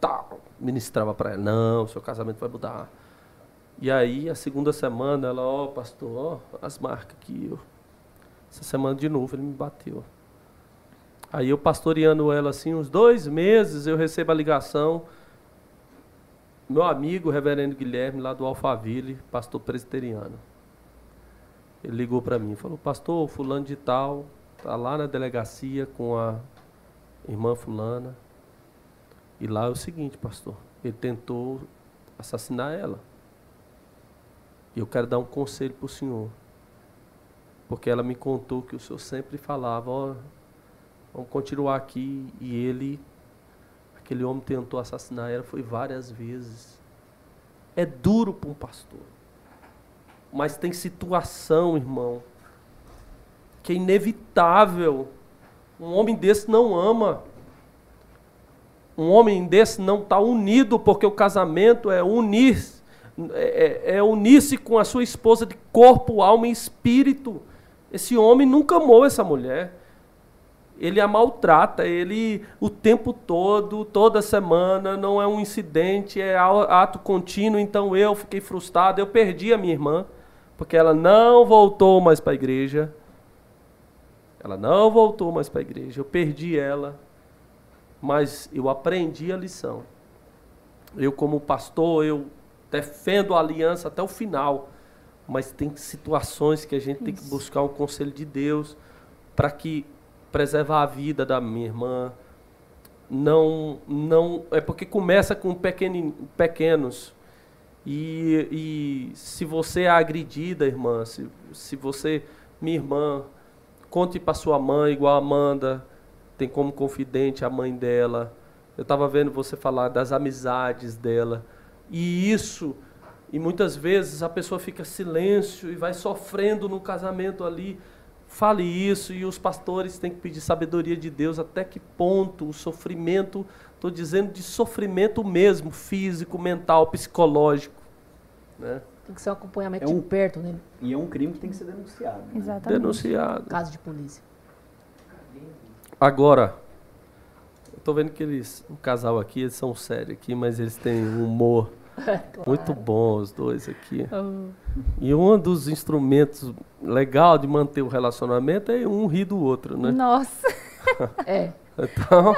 tá, ministrava para ela, não, seu casamento vai mudar. E aí, a segunda semana, ela, ó, pastor, ó, as marcas aqui. ó. Essa semana de novo ele me bateu. Aí eu pastoreando ela assim, uns dois meses, eu recebo a ligação. meu amigo, reverendo Guilherme, lá do Alphaville, pastor presbiteriano. Ele ligou para mim, falou, pastor, fulano de tal, tá lá na delegacia com a irmã fulana. E lá é o seguinte, pastor, ele tentou assassinar ela. E eu quero dar um conselho para o senhor. Porque ela me contou que o senhor sempre falava, ó, vamos continuar aqui. E ele, aquele homem tentou assassinar ela, foi várias vezes. É duro para um pastor. Mas tem situação, irmão, que é inevitável. Um homem desse não ama. Um homem desse não está unido, porque o casamento é unir é, é, é unir-se com a sua esposa de corpo, alma e espírito. Esse homem nunca amou essa mulher. Ele a maltrata, ele o tempo todo, toda semana, não é um incidente, é ato contínuo. Então eu fiquei frustrado, eu perdi a minha irmã, porque ela não voltou mais para a igreja. Ela não voltou mais para a igreja. Eu perdi ela, mas eu aprendi a lição. Eu, como pastor, eu defendo a aliança até o final, mas tem situações que a gente Isso. tem que buscar um conselho de Deus para que preservar a vida da minha irmã. Não, não é porque começa com pequenos e, e se você é agredida, irmã, se, se você, minha irmã, conte para sua mãe, igual a Amanda, tem como confidente a mãe dela. Eu estava vendo você falar das amizades dela. E isso, e muitas vezes a pessoa fica silêncio e vai sofrendo no casamento ali. Fale isso e os pastores têm que pedir sabedoria de Deus até que ponto o sofrimento, estou dizendo de sofrimento mesmo, físico, mental, psicológico. Né? Tem que ser um acompanhamento é um, de perto, né? E é um crime que tem que ser denunciado. Né? Exatamente. Denunciado. Caso de polícia. Agora, Estou vendo que eles, um casal aqui, eles são sérios aqui, mas eles têm um humor claro. muito bom, os dois aqui. Oh. E um dos instrumentos legal de manter o relacionamento é um rir do outro, né? Nossa! é. Então,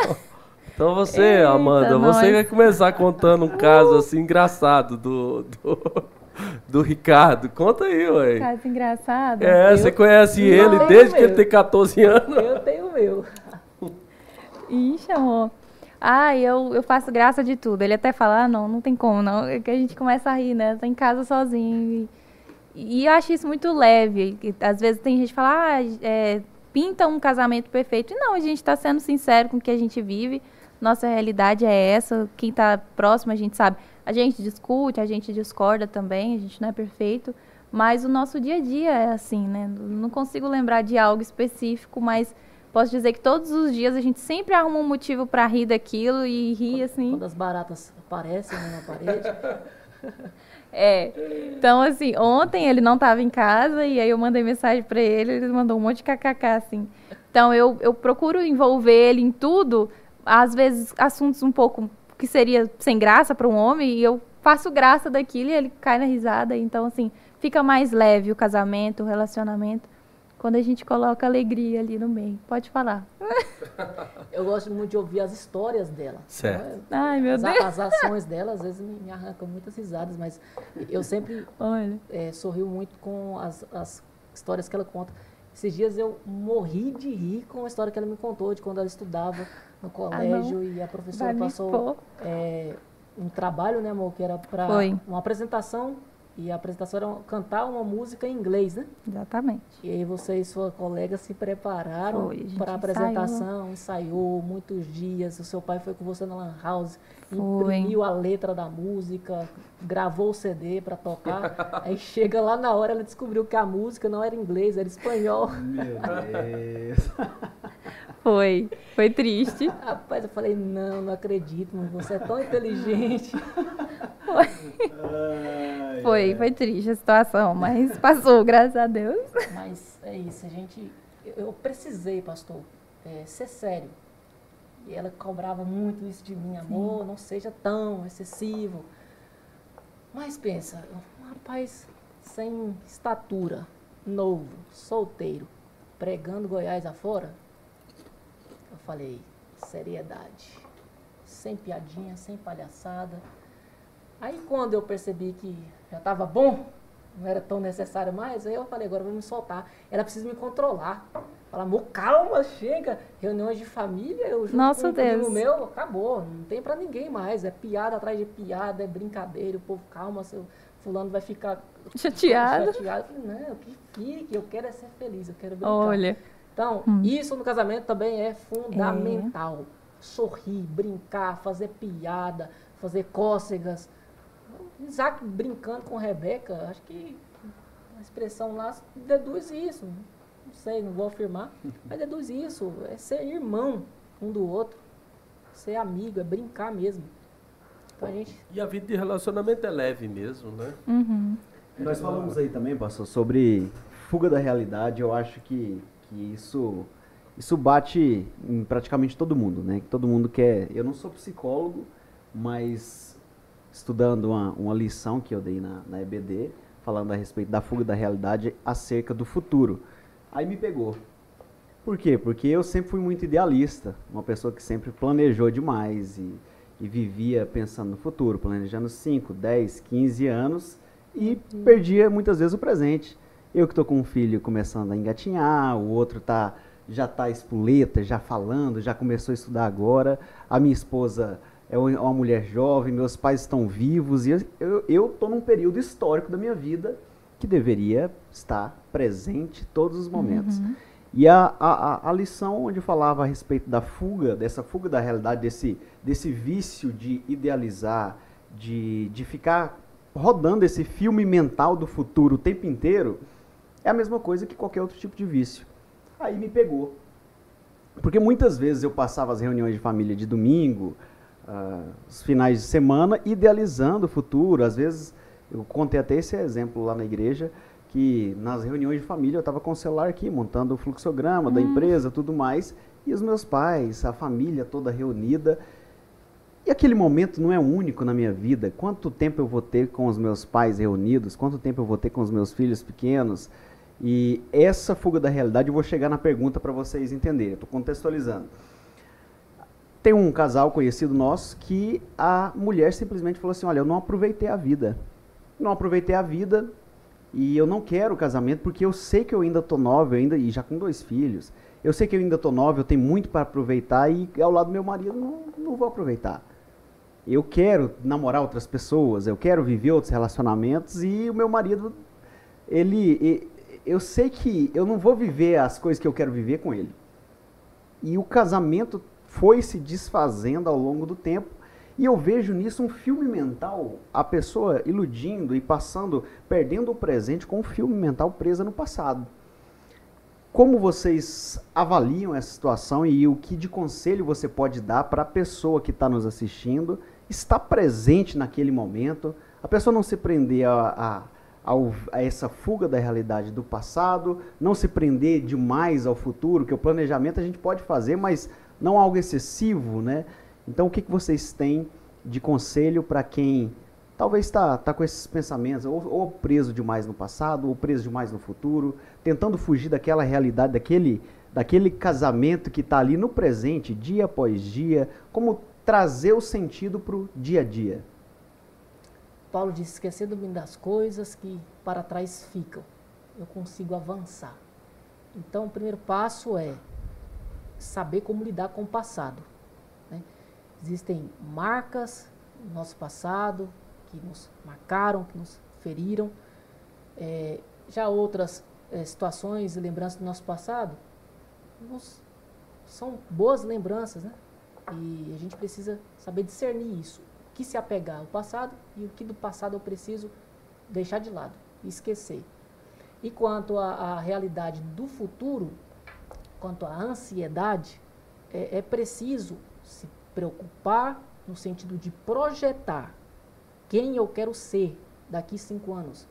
então você, Eita, Amanda, nós. você vai começar contando um caso assim engraçado do, do, do Ricardo. Conta aí, ué. Caso engraçado? É, eu, você conhece ele desde que ele tem 14 anos. Eu tenho o meu. Ixi, amor. Ah, eu, eu faço graça de tudo. Ele até fala, ah, não, não tem como, não. É que a gente começa a rir, né? Tá em casa sozinho. E, e eu acho isso muito leve. E, às vezes tem gente que fala, ah, é, pinta um casamento perfeito. E não, a gente está sendo sincero com o que a gente vive. Nossa realidade é essa. Quem está próximo, a gente sabe. A gente discute, a gente discorda também, a gente não é perfeito. Mas o nosso dia a dia é assim, né? Não consigo lembrar de algo específico, mas posso dizer que todos os dias a gente sempre arruma um motivo para rir daquilo e rir assim. Quando as baratas aparecem né, na parede. é. Então, assim, ontem ele não estava em casa e aí eu mandei mensagem para ele, ele mandou um monte de kkk, assim. Então, eu, eu procuro envolver ele em tudo, às vezes assuntos um pouco que seria sem graça para um homem, e eu faço graça daquilo e ele cai na risada. Então, assim, fica mais leve o casamento, o relacionamento quando a gente coloca alegria ali no meio. Pode falar. Eu gosto muito de ouvir as histórias dela. Certo. Né? Ai, meu as, Deus. As ações dela, às vezes, me, arrancam muitas risadas, mas eu sempre é, sorrio muito com as, as histórias que ela conta. Esses dias eu morri de rir com a história que ela me contou de quando ela estudava no ah, colégio ah, e a professora Vai passou é, um trabalho, né, amor, que era para uma apresentação e a apresentação era cantar uma música em inglês, né? Exatamente. E aí você e sua colega se prepararam para a apresentação, ensaiou. ensaiou. muitos dias. O seu pai foi com você na Lan House, foi. imprimiu a letra da música, gravou o CD para tocar. aí chega lá na hora, ela descobriu que a música não era inglês, era espanhol. Meu Deus. Foi, foi triste. Rapaz, eu falei, não, não acredito, mas você é tão inteligente. Foi. Ai, foi, foi triste a situação, mas passou, graças a Deus. Mas é isso, a gente. Eu precisei, pastor, é, ser sério. E ela cobrava muito isso de mim, amor, Sim. não seja tão excessivo. Mas pensa, um rapaz sem estatura, novo, solteiro, pregando Goiás afora, falei, seriedade. Sem piadinha, sem palhaçada. Aí quando eu percebi que já estava bom, não era tão necessário mais, aí eu falei, agora eu vou me soltar. Era preciso me controlar. Falar, amor, calma, chega. Reuniões de família, eu junto Nossa, com um Deus. meu, acabou. Não tem pra ninguém mais. É piada atrás de piada, é brincadeira. O povo, calma, seu fulano vai ficar Chateado. chateado. Eu falei, não, que fique, eu quero é ser feliz, eu quero brincar. Olha. Então, Hum. isso no casamento também é fundamental. Sorrir, brincar, fazer piada, fazer cócegas. Isaac brincando com Rebeca, acho que a expressão lá deduz isso. Não sei, não vou afirmar, mas deduz isso. É ser irmão um do outro, ser amigo, é brincar mesmo. Então a gente. E a vida de relacionamento é leve mesmo, né? Uhum. Nós falamos aí também, pastor, sobre fuga da realidade. Eu acho que, que isso, isso bate em praticamente todo mundo, né? Que todo mundo quer. Eu não sou psicólogo, mas estudando uma, uma lição que eu dei na, na EBD, falando a respeito da fuga da realidade acerca do futuro. Aí me pegou. Por quê? Porque eu sempre fui muito idealista, uma pessoa que sempre planejou demais e, e vivia pensando no futuro, planejando 5, 10, 15 anos e perdia muitas vezes o presente. Eu que estou com um filho começando a engatinhar, o outro tá, já está espoleta, já falando, já começou a estudar agora, a minha esposa é uma uma mulher jovem, meus pais estão vivos e eu estou num período histórico da minha vida que deveria estar presente todos os momentos. Uhum. E a, a, a- a lição onde falava a respeito da fuga, dessa fuga da realidade, desse, desse vício de idealizar, de, de ficar rodando esse filme mental do futuro o tempo inteiro, é a mesma coisa que qualquer outro tipo de vício. Aí me pegou. Porque muitas vezes eu passava as reuniões de família de domingo, ah, os finais de semana, idealizando o futuro. Às vezes, eu contei até esse exemplo lá na igreja, que nas reuniões de família eu estava com o celular aqui, montando o fluxograma da empresa, tudo mais, e os meus pais, a família toda reunida. E aquele momento não é único na minha vida. Quanto tempo eu vou ter com os meus pais reunidos? Quanto tempo eu vou ter com os meus filhos pequenos? E essa fuga da realidade, eu vou chegar na pergunta para vocês entenderem. Estou contextualizando. Tem um casal conhecido nosso que a mulher simplesmente falou assim: Olha, eu não aproveitei a vida. Não aproveitei a vida e eu não quero casamento porque eu sei que eu ainda estou nova, ainda, e já com dois filhos. Eu sei que eu ainda estou nova, eu tenho muito para aproveitar e ao lado do meu marido não, não vou aproveitar. Eu quero namorar outras pessoas, eu quero viver outros relacionamentos e o meu marido, ele, eu sei que eu não vou viver as coisas que eu quero viver com ele. E o casamento foi se desfazendo ao longo do tempo. E eu vejo nisso um filme mental, a pessoa iludindo e passando, perdendo o presente com um filme mental presa no passado. Como vocês avaliam essa situação e o que de conselho você pode dar para a pessoa que está nos assistindo, estar presente naquele momento, a pessoa não se prender a, a, ao- a essa fuga da realidade do passado, não se prender demais ao futuro, que o planejamento a gente pode fazer, mas não algo excessivo, né? Então, o que, que vocês têm de conselho para quem talvez está tá com esses pensamentos, ou, ou preso demais no passado, ou preso demais no futuro, tentando fugir daquela realidade, daquele, daquele casamento que está ali no presente, dia após dia, como trazer o sentido para o dia a dia? Paulo diz: esquecendo-me das coisas que para trás ficam, eu consigo avançar. Então, o primeiro passo é saber como lidar com o passado. né? Existem marcas no nosso passado que nos marcaram, que nos feriram. É, já outras é, situações e lembranças do nosso passado nos- são boas lembranças, né? E a gente precisa saber discernir isso. Que se apegar ao passado e o que do passado eu preciso deixar de lado, esquecer. E quanto à, à realidade do futuro, quanto à ansiedade, é, é preciso se preocupar no sentido de projetar quem eu quero ser daqui cinco anos,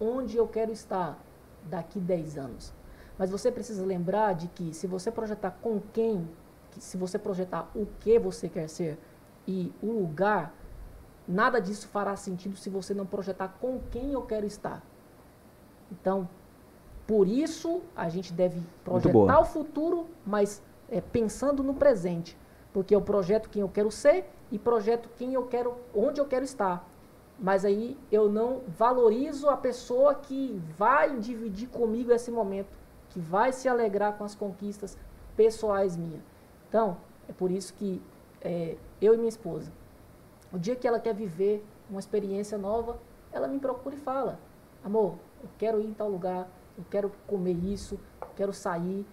onde eu quero estar daqui dez anos. Mas você precisa lembrar de que se você projetar com quem, que se você projetar o que você quer ser e o lugar, nada disso fará sentido se você não projetar com quem eu quero estar. Então, por isso a gente deve projetar o futuro, mas é, pensando no presente, porque eu projeto quem eu quero ser e projeto quem eu quero, onde eu quero estar. mas aí eu não valorizo a pessoa que vai dividir comigo esse momento, que vai se alegrar com as conquistas pessoais minhas. Então, é por isso que é, eu e minha esposa, o dia que ela quer viver uma experiência nova, ela me procura e fala: Amor, eu quero ir em tal lugar, eu quero comer isso, eu quero sair.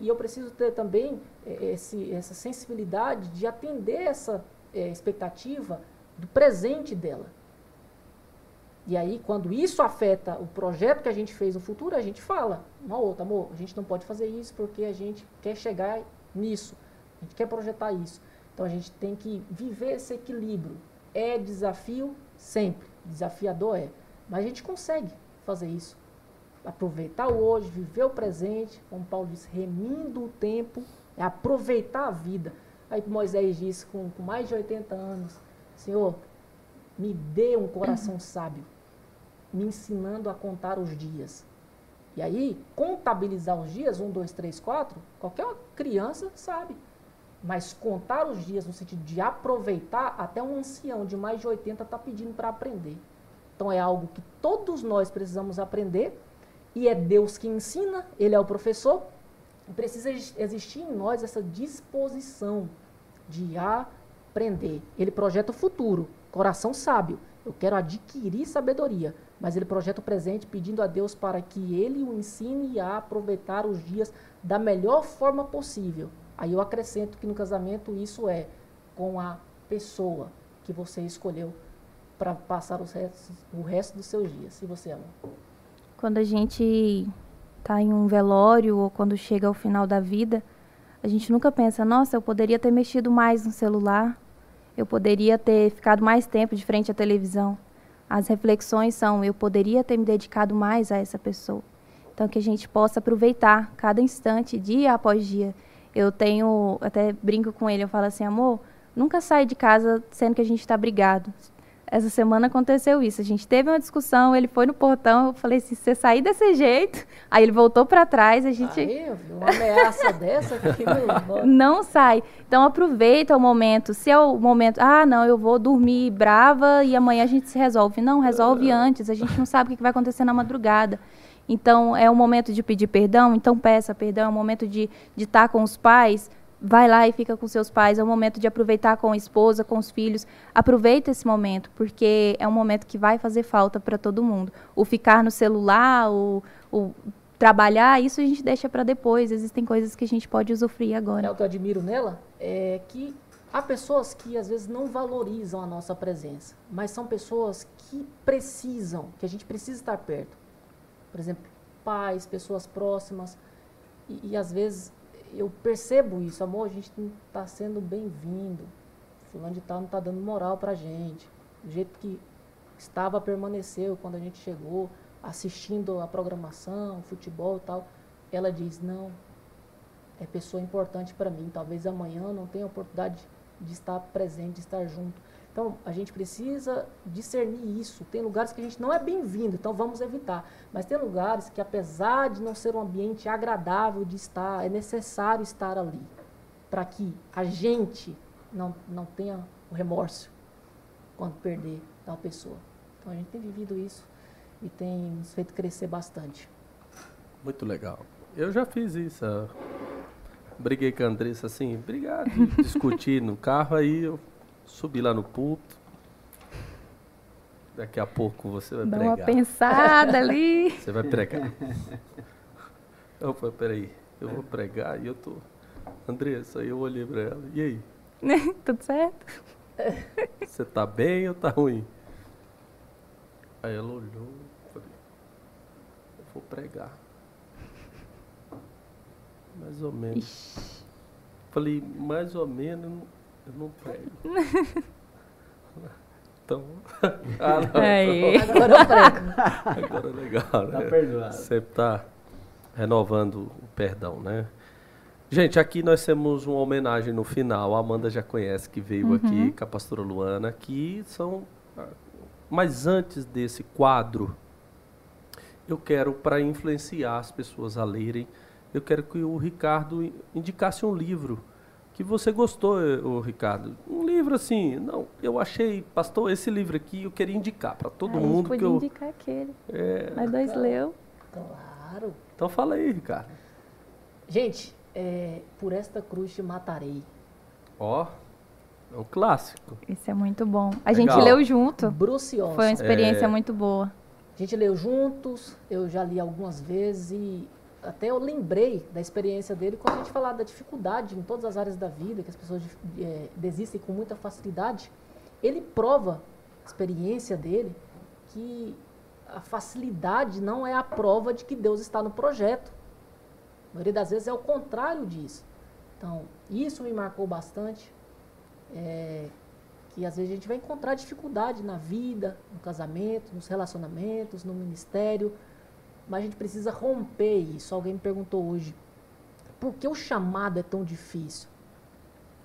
E, eu preciso ter também é, esse, essa sensibilidade de atender essa é, expectativa do presente dela. E aí, quando isso afeta o projeto que a gente fez no futuro, a gente fala, uma outra, amor, a gente não pode fazer isso porque a gente quer chegar nisso, a gente quer projetar isso. Então a gente tem que viver esse equilíbrio. É desafio sempre, desafiador é, mas a gente consegue fazer isso. Aproveitar o hoje, viver o presente, como Paulo disse, remindo o tempo, é aproveitar a vida. Aí Moisés disse, com, com mais de 80 anos, Senhor, me dê um coração sábio, me ensinando a contar os dias. E aí, contabilizar os dias, um, dois, três, quatro, qualquer criança sabe. Mas contar os dias no sentido de aproveitar, até um ancião de mais de 80 está pedindo para aprender. Então é algo que todos nós precisamos aprender, e é Deus que ensina, Ele é o professor, precisa existir em nós essa disposição de aprender. Ele projeta o futuro, coração sábio. Eu quero adquirir sabedoria, mas ele projeta o presente pedindo a Deus para que ele o ensine a aproveitar os dias da melhor forma possível. Aí eu acrescento que no casamento isso é com a pessoa que você escolheu para passar os restos, o resto dos seus dias. E você, ama? Quando a gente está em um velório ou quando chega ao final da vida, a gente nunca pensa, nossa, eu poderia ter mexido mais no celular, eu poderia ter ficado mais tempo de frente à televisão. As reflexões são, eu poderia ter me dedicado mais a essa pessoa. Então, que a gente possa aproveitar cada instante, dia após dia. Eu tenho, até brinco com ele, eu falo assim, amor, nunca sai de casa sendo que a gente está brigado. Essa semana aconteceu isso. A gente teve uma discussão, ele foi no portão, eu falei assim, se você sair desse jeito, aí ele voltou para trás, a gente Aí, uma ameaça dessa que não, não sai. Então aproveita o momento. Se é o momento, ah, não, eu vou dormir brava e amanhã a gente se resolve. Não, resolve antes. A gente não sabe o que vai acontecer na madrugada. Então é o momento de pedir perdão, então peça perdão, é o momento de estar com os pais vai lá e fica com seus pais, é o momento de aproveitar com a esposa, com os filhos. Aproveita esse momento, porque é um momento que vai fazer falta para todo mundo. O ficar no celular, o, o trabalhar, isso a gente deixa para depois. Existem coisas que a gente pode usufruir agora. É o que eu admiro nela, é que há pessoas que às vezes não valorizam a nossa presença, mas são pessoas que precisam, que a gente precisa estar perto. Por exemplo, pais, pessoas próximas, e, e às vezes eu percebo isso, amor, a gente não está sendo bem-vindo. Fulano de tal não está dando moral para a gente. Do jeito que estava, permaneceu quando a gente chegou, assistindo a programação, futebol e tal. Ela diz, não, é pessoa importante para mim. Talvez amanhã não tenha oportunidade de estar presente, de estar junto. Então, a gente precisa discernir isso. Tem lugares que a gente não é bem-vindo, então vamos evitar. Mas tem lugares que, apesar de não ser um ambiente agradável de estar, é necessário estar ali. Para que a gente não, não tenha o remorso quando perder tal pessoa. Então, a gente tem vivido isso e tem nos feito crescer bastante. Muito legal. Eu já fiz isso. Briguei com a Andressa assim, obrigado, discutir no carro, aí eu subi lá no púlpito. Daqui a pouco você vai Dá pregar. uma pensada ali. Você vai pregar. Eu falei, peraí, eu vou pregar e eu tô. Andressa, aí eu olhei pra ela. E aí? Tudo certo? Você tá bem ou tá ruim? Aí ela olhou e falei, eu vou pregar. Mais ou menos. Falei, mais ou menos eu não prego. Então. ah, não, Aí. Agora eu prego. Agora é legal, né? Tá perdoado. Sempre tá renovando o perdão, né? Gente, aqui nós temos uma homenagem no final. A Amanda já conhece que veio aqui com a pastora Luana, que são. Mas antes desse quadro, eu quero, para influenciar as pessoas a lerem, eu quero que o Ricardo indicasse um livro que que você gostou, eh, ô Ricardo. Um livro assim, não, eu achei, pastor, esse livro aqui eu queria indicar para todo a gente mundo que podia eu indicar aquele. é, Nós dois leu. Claro. Então fala aí, Ricardo. Gente, é, por esta cruz te matarei. Ó, é um clássico. Esse é muito bom. A Legal. gente leu junto. Bruce Olson. Foi uma experiência É. muito boa. A gente leu juntos, eu já li algumas vezes e até eu lembrei da experiência dele quando a gente falava da dificuldade em todas as áreas da vida, que as pessoas eh, desistem com muita facilidade. Ele prova, a experiência dele, que a facilidade não é a prova de que Deus está no projeto. A maioria das vezes é o contrário disso. Então, isso me marcou bastante. eh, que às vezes a gente vai encontrar dificuldade na vida, no casamento, nos relacionamentos, no ministério, mas a gente precisa romper isso. Alguém me perguntou hoje, por que o chamado é tão difícil?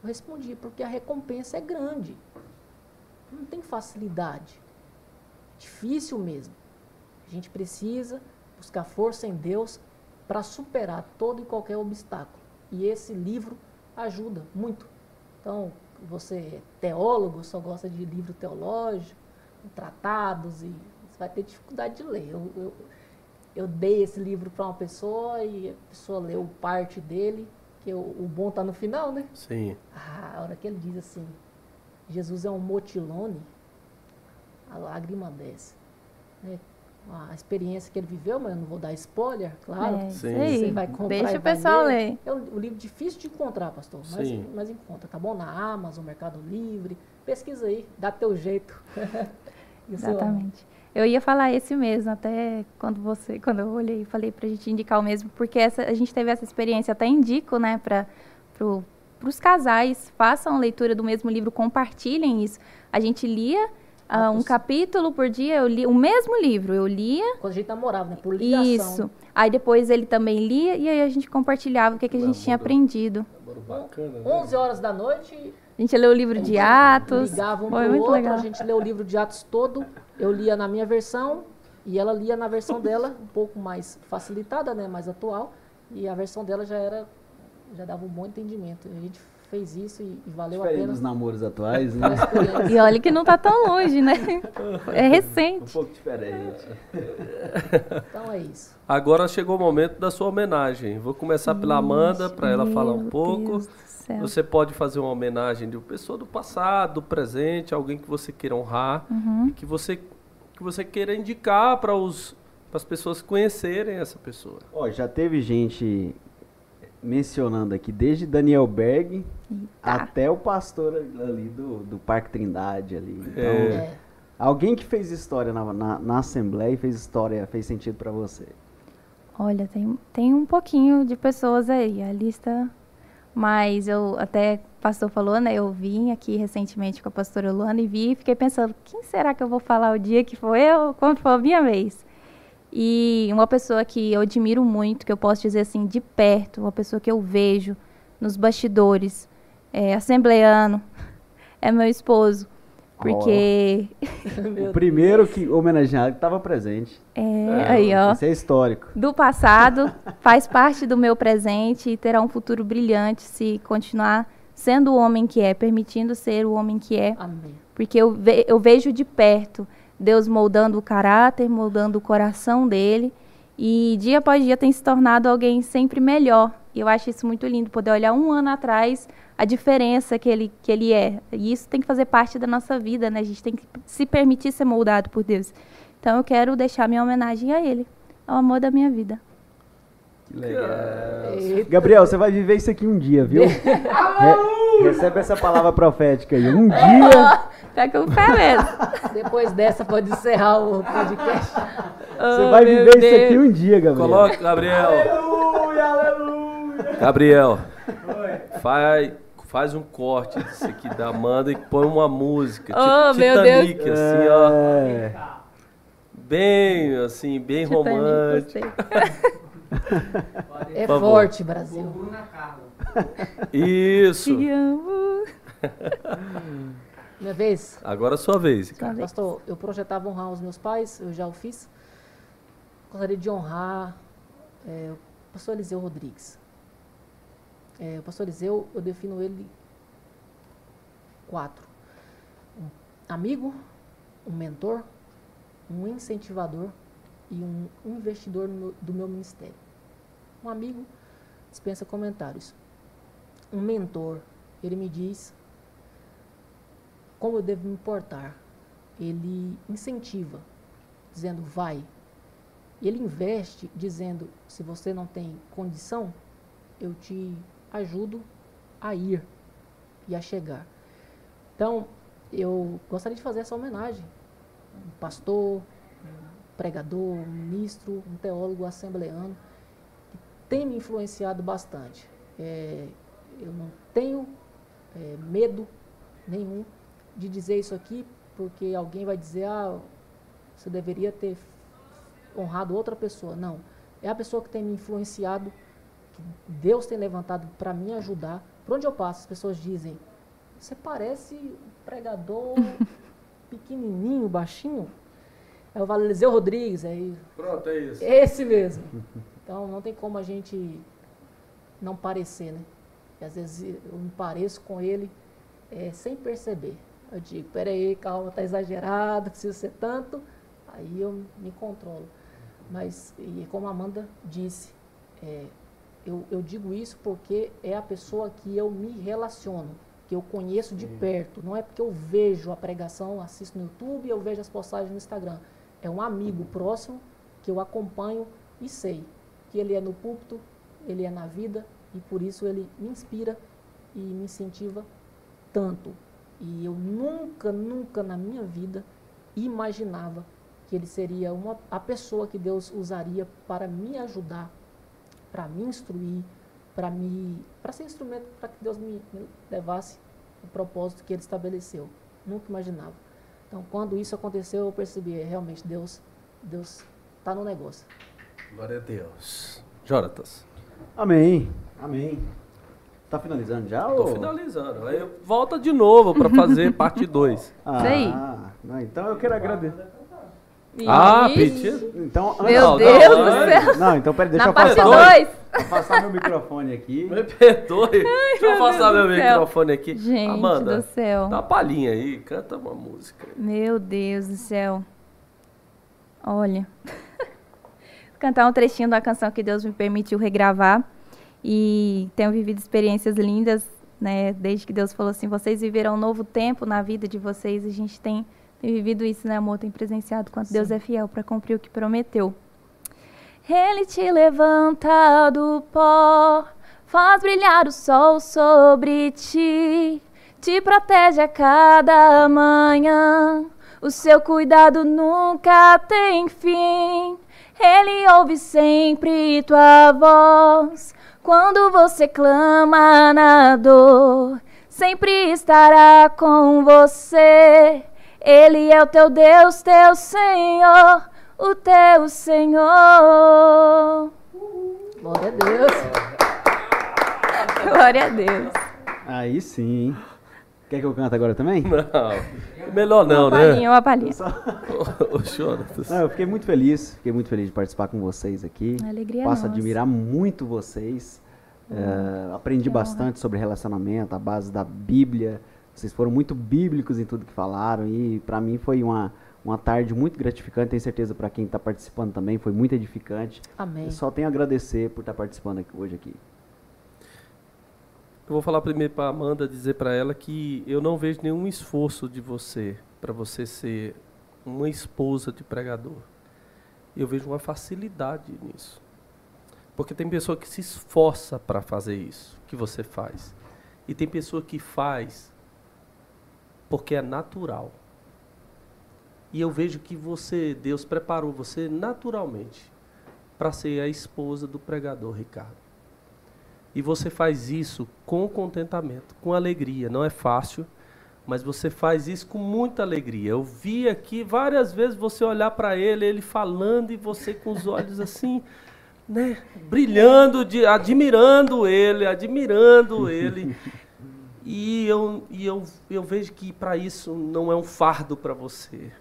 Eu respondi, porque a recompensa é grande. Não tem facilidade. Difícil mesmo. A gente precisa buscar força em Deus para superar todo e qualquer obstáculo. E esse livro ajuda muito. Então, você é teólogo, só gosta de livro teológico, tratados, e você vai ter dificuldade de ler. Eu, eu, eu dei esse livro para uma pessoa e a pessoa leu parte dele, que o, o bom está no final, né? Sim. Ah, a hora que ele diz assim, Jesus é um motilone, a lágrima desce. né? A experiência que ele viveu, mas eu não vou dar spoiler, claro. é, isso Sim. Você vai comprar Deixa e o pessoal ler. ler. É um, um livro difícil de encontrar, pastor, mas, Sim. mas encontra, tá bom? Na Amazon, Mercado Livre. Pesquisa aí, dá teu jeito. Exatamente. Eu ia falar esse mesmo, até quando você, quando eu olhei, falei pra gente indicar o mesmo, porque essa, a gente teve essa experiência, até indico, né, para pro, os casais, façam leitura do mesmo livro, compartilhem isso. A gente lia ah, um capítulo por dia, eu li o mesmo livro, eu lia Quando a gente namorava, né? Por ligação. isso. Aí depois ele também lia e aí a gente compartilhava o que, que a gente tinha aprendido. Bacana, né? 11 horas da noite, A gente leu o livro de Atos. ligava um Foi pro muito outro, legal. a gente leu o livro de Atos todo, eu lia na minha versão e ela lia na versão dela, um pouco mais facilitada, né, mais atual, e a versão dela já era já dava um bom entendimento. A gente fez isso e, e valeu a Diferente pena. dos namoros atuais, né? E olha que não tá tão longe, né? É Um recente. pouco diferente. Então é isso. Agora chegou o momento da sua homenagem. Vou começar pela Amanda para ela falar um pouco. Deus céu. Você pode fazer uma homenagem de uma pessoa do passado, do presente, alguém que você queira honrar, Uhum. que você que você queira indicar para os para as pessoas conhecerem essa pessoa. Ó, já teve gente mencionando aqui, desde Daniel Berg Eita. até o pastor ali do, do Parque Trindade ali. Então, É. É. alguém que fez história na, na, na Assembleia e fez história, fez sentido pra você. Olha, tem, tem um pouquinho de pessoas aí, a lista. Mas eu até o pastor falou, né? Eu vim aqui recentemente com a pastora Luana e vi e fiquei pensando, quem será que eu vou falar o dia que foi eu, quando for a minha vez? E uma pessoa que eu admiro muito, que eu posso dizer assim, de perto, uma pessoa que eu vejo nos bastidores, é é meu esposo. Porque O primeiro que homenageado que estava presente. é, aí, ó. Isso é histórico. do passado, faz parte do meu presente e terá um futuro brilhante se continuar sendo o homem que é, permitindo ser o homem que é, Amém. porque eu, ve- eu vejo de perto Deus moldando o caráter, moldando o coração dele, e dia após dia tem se tornado alguém sempre melhor. E eu acho isso muito lindo, poder olhar um ano atrás a diferença que ele, que ele é. E isso tem que fazer parte da nossa vida, né? A gente tem que se permitir ser moldado por Deus. Então eu quero deixar minha homenagem a ele, ao amor da minha vida. Que legal. Eita. Gabriel, você vai viver isso aqui um dia, viu? Re- recebe essa palavra profética aí. Um dia Pega o pé mesmo. Depois dessa pode encerrar o podcast. você vai viver isso aqui um dia, Gabriel. Coloca, Gabriel. Aleluia, aleluia. Gabriel, faz, faz um corte disso aqui da Amanda e põe uma música. Oh, tipo meu Deus. Titanic, assim, ó. É. Bem, assim, bem Titanic, romântico. É forte, Brasil. Isso. Te amo. Minha vez. Agora é a sua vez. Sua vez. Pastor, eu projetava honrar os meus pais, eu já o fiz. Gostaria de honrar é, o pastor Eliseu Rodrigues. É, o pastor Eliseu, eu defino ele quatro. Um amigo, um mentor, um incentivador e um investidor meu, do meu ministério. Um amigo dispensa comentários. Um mentor, ele me diz como eu devo me portar. Ele incentiva, dizendo vai. Ele investe, dizendo se você não tem condição, eu te ajudo a ir e a chegar. Então, eu gostaria de fazer essa homenagem. Um pastor, um pregador, um ministro, um teólogo assembleano, que tem me influenciado bastante. É, eu não tenho é, medo nenhum de dizer isso aqui, porque alguém vai dizer, ah, você deveria ter honrado outra pessoa. Não. É a pessoa que tem me influenciado, que Deus tem levantado para me ajudar. Por onde eu passo, as pessoas dizem, você parece um pregador pequenininho, baixinho. É o Valerizeu Rodrigues, é Pronto, é isso. esse mesmo. Então não tem como a gente não parecer, né? E às vezes eu me pareço com ele é, sem perceber. Eu digo, peraí, calma, tá exagerado, precisa ser tanto. Aí eu me controlo. Mas, e como a Amanda disse, é, eu, eu digo isso porque é a pessoa que eu me relaciono, que eu conheço de perto. Não é porque eu vejo a pregação, assisto no YouTube, eu vejo as postagens no Instagram. É um amigo próximo que eu acompanho e sei que ele é no púlpito, ele é na vida e por isso ele me inspira e me incentiva tanto. E eu nunca, nunca na minha vida imaginava que ele seria uma, a pessoa que Deus usaria para me ajudar, para me instruir, para me para ser instrumento para que Deus me, me levasse o propósito que ele estabeleceu. Nunca imaginava. Então, quando isso aconteceu, eu percebi, é, realmente Deus Deus está no negócio. Glória a Deus. Jonatas. Amém. Amém. Tá finalizando já? Tô ou- finalizando. Aí volta de novo para fazer parte 2. Ah, aí. não, então eu quero agradecer. Ah, pedido. Então, Meu Não, Deus não, do não. céu. Não, então peraí, deixa Na eu parte afastar, 2. afastar meu microfone aqui. Me perdoe. Deixa eu afastar meu céu. microfone aqui. Gente Amanda, do céu. dá uma palhinha aí, canta uma música. Meu Deus do céu. Olha. Cantar um trechinho da canção que Deus me permitiu regravar. E tenho vivido experiências lindas, né? Desde que Deus falou assim: vocês viverão um novo tempo na vida de vocês. A gente tem, tem vivido isso, né, amor? Tem presenciado quanto Deus é fiel para cumprir o que prometeu. Ele te levanta do pó, faz brilhar o sol sobre ti, te protege a cada manhã. O seu cuidado nunca tem fim. Ele ouve sempre tua voz. Quando você clama na dor, sempre estará com você. Ele é o teu Deus, teu Senhor, o teu Senhor. Glória a Deus. Glória a Deus. Aí sim? Quer que eu cante agora também? Não, melhor não, uma né? palhinha, uma palhinha. Ô, Jonatas. Não, eu fiquei muito feliz, fiquei muito feliz de participar com vocês aqui. A alegria é Passo a nossa. admirar muito vocês. É, aprendi que honra. bastante sobre relacionamento, a base da Bíblia. Vocês foram muito bíblicos em tudo que falaram e para mim foi uma, uma tarde muito gratificante. Tenho certeza para quem está participando também foi muito edificante. Amém. Eu só tenho a agradecer por estar participando aqui- hoje aqui. Eu vou falar primeiro para Amanda, dizer para ela que eu não vejo nenhum esforço de você para você ser uma esposa de pregador. Eu vejo uma facilidade nisso. Porque tem pessoa que se esforça para fazer isso que você faz. E tem pessoa que faz porque é natural. E eu vejo que você, Deus preparou você naturalmente para ser a esposa do pregador, Ricardo. E você faz isso com contentamento, com alegria. Não é fácil, mas você faz isso com muita alegria. Eu vi aqui várias vezes você olhar para ele, ele falando e você com os olhos assim, né, brilhando, de, admirando ele, admirando ele. E eu, e eu, eu vejo que para isso não é um fardo para você.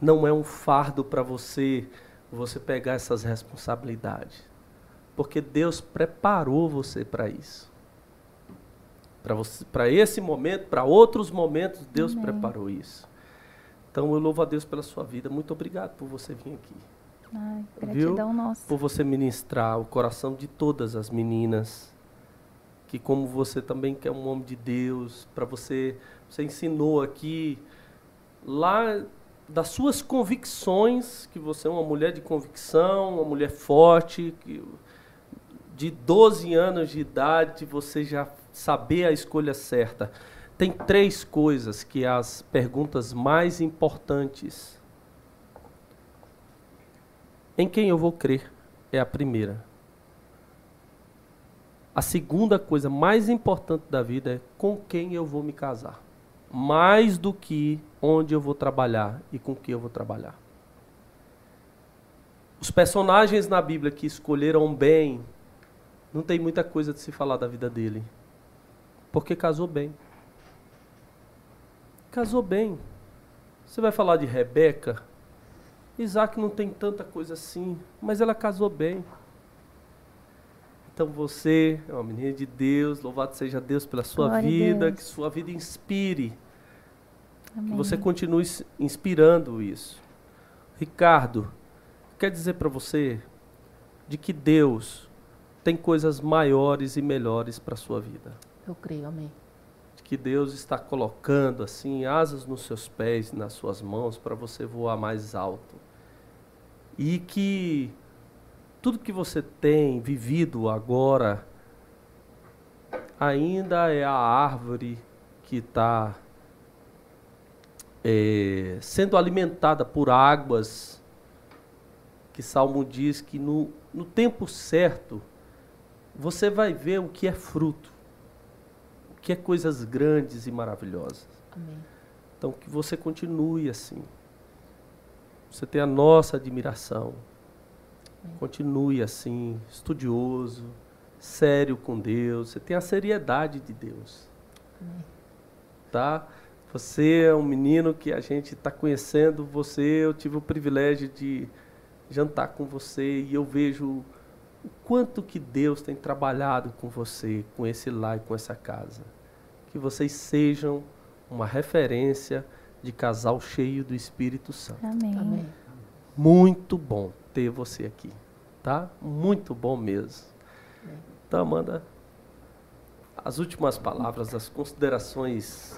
Não é um fardo para você você pegar essas responsabilidades. Porque Deus preparou você para isso. Para esse momento, para outros momentos, Deus Amém. preparou isso. Então eu louvo a Deus pela sua vida. Muito obrigado por você vir aqui. Ai, Viu? gratidão nossa. Por você ministrar o coração de todas as meninas. Que como você também que é um homem de Deus, para você, você ensinou aqui lá das suas convicções, que você é uma mulher de convicção, uma mulher forte, que de 12 anos de idade você já saber a escolha certa. Tem três coisas que as perguntas mais importantes. Em quem eu vou crer é a primeira. A segunda coisa mais importante da vida é com quem eu vou me casar. Mais do que onde eu vou trabalhar e com quem eu vou trabalhar. Os personagens na Bíblia que escolheram bem, não tem muita coisa de se falar da vida dele. Porque casou bem. Casou bem. Você vai falar de Rebeca? Isaac não tem tanta coisa assim, mas ela casou bem. Então você é uma menina de Deus, louvado seja Deus pela sua Glória vida, que sua vida inspire, que Amém. você continue inspirando isso. Ricardo, quer dizer para você de que Deus tem coisas maiores e melhores para sua vida. Eu creio, amém. De que Deus está colocando assim asas nos seus pés, nas suas mãos para você voar mais alto. E que tudo que você tem vivido agora ainda é a árvore que está é, sendo alimentada por águas, que Salmo diz que no, no tempo certo você vai ver o que é fruto, o que é coisas grandes e maravilhosas. Amém. Então, que você continue assim. Você tem a nossa admiração. Continue assim, estudioso, sério com Deus. Você tem a seriedade de Deus. Amém. Tá? Você é um menino que a gente está conhecendo. Você, eu tive o privilégio de jantar com você e eu vejo o quanto que Deus tem trabalhado com você, com esse lar e com essa casa. Que vocês sejam uma referência de casal cheio do Espírito Santo. Amém. Amém. Muito bom ter você aqui, tá? Muito bom mesmo. Então, Amanda, as últimas palavras, as considerações.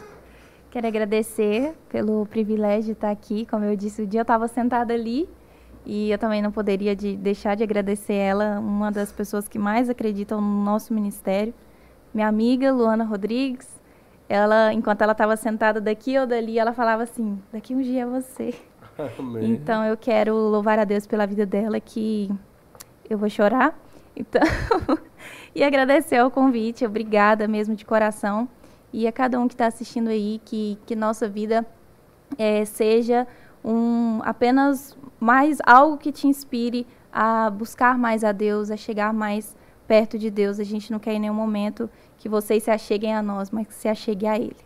Quero agradecer pelo privilégio de estar aqui. Como eu disse, o dia eu estava sentada ali e eu também não poderia de deixar de agradecer ela, uma das pessoas que mais acreditam no nosso ministério, minha amiga Luana Rodrigues. Ela, enquanto ela estava sentada daqui ou dali, ela falava assim: "Daqui um dia é você". Amém. Então eu quero louvar a Deus pela vida dela, que eu vou chorar. Então, e agradecer o convite, obrigada mesmo de coração. E a cada um que está assistindo aí, que, que nossa vida eh, seja um, apenas mais algo que te inspire a buscar mais a Deus, a chegar mais perto de Deus. A gente não quer em nenhum momento que vocês se acheguem a nós, mas que se acheguem a Ele.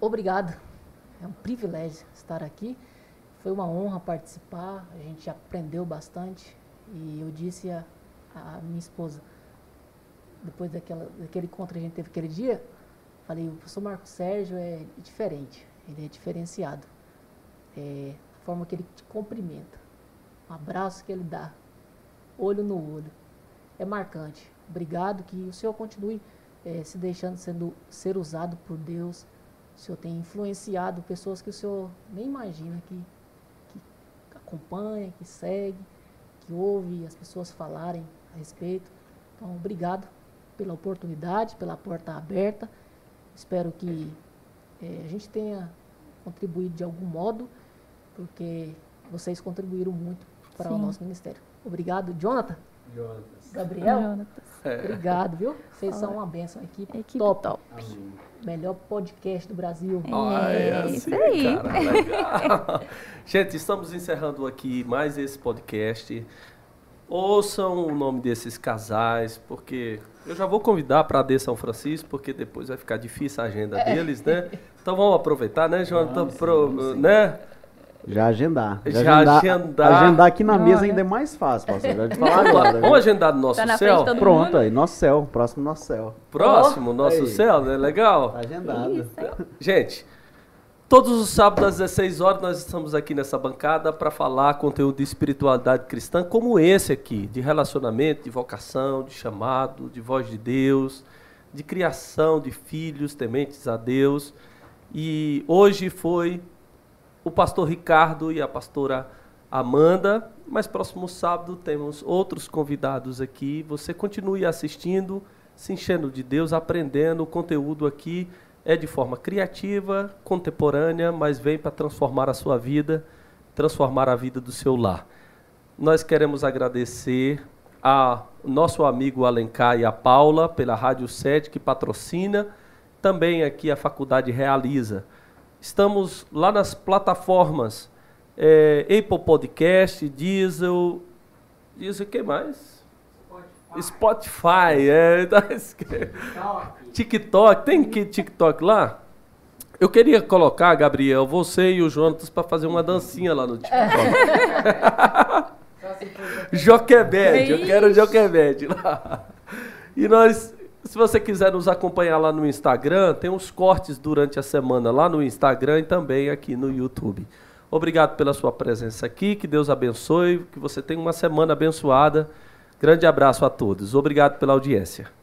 Obrigado. É um privilégio estar aqui. Foi uma honra participar. A gente aprendeu bastante. E eu disse a, a minha esposa, depois daquela, daquele encontro que a gente teve aquele dia, falei, o professor Marco Sérgio é diferente, ele é diferenciado. É, a forma que ele te cumprimenta, um abraço que ele dá, olho no olho, é marcante. Obrigado, que o Senhor continue eh, se deixando sendo, ser usado por Deus. O Senhor tem influenciado pessoas que o Senhor nem imagina que, que acompanha, que segue, que ouve as pessoas falarem a respeito. Então, obrigado pela oportunidade, pela porta aberta. Espero que eh, a gente tenha contribuído de algum modo, porque vocês contribuíram muito para o Sim. nosso ministério. Obrigado, Jonathan. Gabriel, Jonatas. obrigado, viu? Vocês são uma benção, equipe, Equipe top. top. Melhor podcast do Brasil. É, Ai, isso assim, aí. cara, legal. Gente, estamos encerrando aqui mais esse podcast. Ouçam o nome desses casais, porque eu já vou convidar para a D São Francisco, porque depois vai ficar difícil a agenda deles, né? Então vamos aproveitar, né, Jonathan? Vamos sim, Pro- vamos né? Já agendar. Já agendar. Agendar aqui na mesa Olha. ainda é mais fácil, pastor. Já te falar agora. Vamos agendar no nosso Tá céu? de Pronto, mundo. aí, nosso céu. Próximo nosso céu. Próximo, nosso aí. céu, né? Legal. Tá agendado. Isso, hein? Gente, todos os sábados às 16 horas nós estamos aqui nessa bancada para falar conteúdo de espiritualidade cristã como esse aqui, de relacionamento, de vocação, de chamado, de voz de Deus, de criação de filhos tementes a Deus. E hoje foi o pastor Ricardo e a pastora Amanda, mas próximo sábado temos outros convidados aqui. Você continue assistindo, se enchendo de Deus, aprendendo. O conteúdo aqui é de forma criativa, contemporânea, mas vem para transformar a sua vida, transformar a vida do seu lar. Nós queremos agradecer a nosso amigo Alencar e a Paula pela Rádio 7 que patrocina, também aqui a Faculdade Realiza. Estamos lá nas plataformas é, Apple Podcast, Diesel, Diesel, o que mais? Spotify, é, tá esque- TikTok, tem que TikTok lá? Eu queria colocar, Gabriel, você e o Jonatas para fazer uma dancinha lá no TikTok. Joquebed, eu quero Joquebed lá. E nós, se você quiser nos acompanhar lá no Instagram, tem uns cortes durante a semana lá no Instagram e também aqui no YouTube. Obrigado pela sua presença aqui, que Deus abençoe, que você tenha uma semana abençoada. Grande abraço a todos. Obrigado pela audiência.